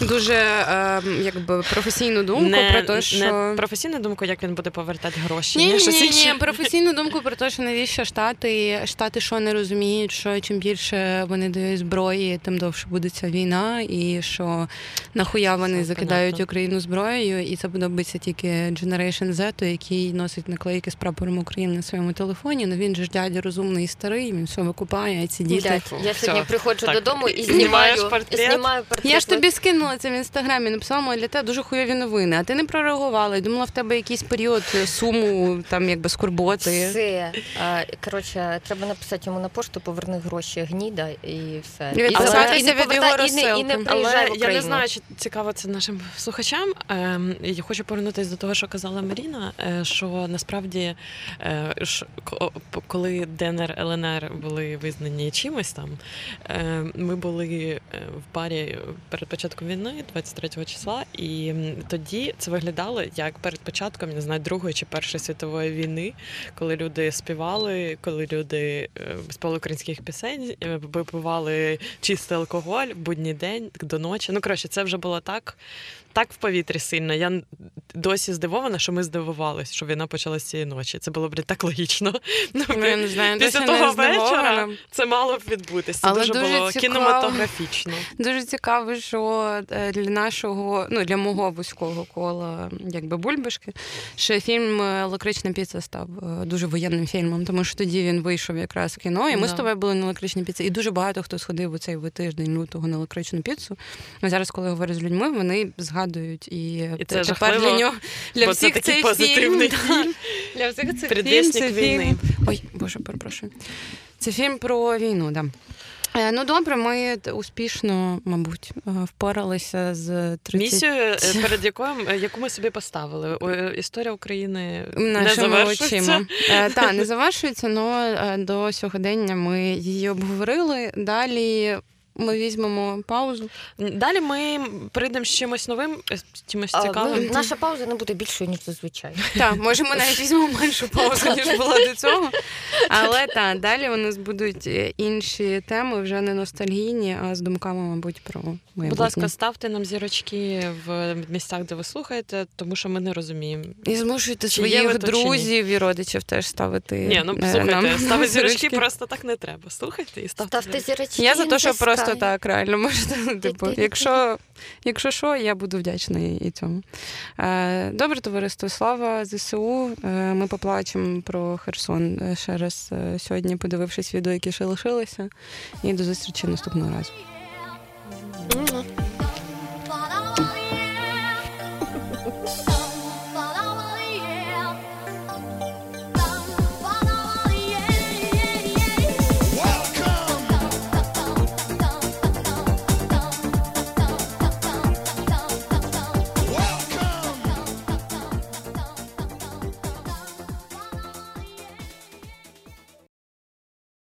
дуже е, якби професійну думку не, про те, що. не професійну думку, як він буде повертати гроші. Ні, ні, щось ні, ні, професійну думку про те, що навіщо штати, штати що не розуміють, що чим більше вони дають зброї, тим довше буде ця війна, і що нахуя вони Все закидають понятно. Україну зброєю, і це подобається тільки Generation Z, який носить наклейки з прапором України на своєму телефоні. Ну він же ж дядя розумний і старий, він все викупає, а ці діти. Блядь, я Все. сьогодні приходжу Так, додому і знімаєш знімаю портрет? знімаю портрет. Я ж тобі скинула це в інстаграмі, написала «Моя для тебе дуже хуйові новини, а ти не прореагувала. Я думала, в тебе якийсь період суму, там якби скорботи. Все. А, Коротше, треба написати йому на пошту, поверни гроші гніда і все. І відписатися не від його повертай- і не, і не розсилки. приїжджай Але в я Україну. не знаю, чи цікаво це нашим слухачам. Ем, Я хочу повернутися до того, що казала Маріна. е, Що насправді, е, ш- ко- п- коли ДНР ЛНР були визнані чимось там, е, ми були е, в парі перед початком війни, 23 числа, і тоді це виглядало як перед початком я не знаю Другої чи Першої світової війни, коли люди співали, коли люди е, співали українських пісень, е, випивали чистий алкоголь, будній день до ночі. Ну коротше, це вже було так. Так в повітрі сильно. Я досі здивована, що ми здивувалися, що війна почалася цієї ночі. Це було б так логічно. Ну, я не знаю, Після досі того не вечора це мало б відбутися. Це дуже, дуже було цікаво. кінематографічно. Дуже цікаво, що для нашого, ну для мого вузького кола, якби бульбашки, що фільм е, Лакрична піца став е, дуже воєнним фільмом, тому що тоді він вийшов якраз в кіно, і ми Да. з тобою були на лакричній піці. І дуже багато хто сходив у цей тиждень лютого на лакричну піцу. А зараз, коли говорю з людьми, вони згадують і, І це тепер жахливо, для нього для Бо всіх цей позитивний фільм. фільм. да. Для всіх цих фільм це війни. фільм. Ой, боже, перепрошую. Це фільм про війну, да. Е, Ну добре, ми успішно, мабуть, е, впоралися з 30... Місію, е, перед якою яку ми собі поставили. Історія України не завершується. очима. Е, Та, не завершується, але до сьогодення ми її обговорили. Далі ми візьмемо паузу. Далі ми прийдемо з чимось новим, е, з чимось А, цікавим. ну, наша пауза не буде більшою, ніж зазвичай. Так, може, ми навіть візьмемо меншу паузу, ніж була до цього. Але так, далі у нас будуть е, інші теми, вже не ностальгійні, а з думками, мабуть, про майбутнє. Будь ласка, ставте нам зірочки в місцях, де ви слухаєте, тому що ми не розуміємо. І змушуйте своїх друзів і родичів теж ставити. Ні, ну е, слухайте, нам ставити зірочки просто так не треба. Слухайте і ставте. Ставте зірочки. Я за те, що the просто так реально можете. Типу, якщо, якщо що, я буду вдячна і, цьому. Е, добре, товариство, слава ЗСУ. Е, ми поплачемо про Херсон е, ще раз сьогодні, подивившись відео, які ще лишилися. І до зустрічі наступного разу.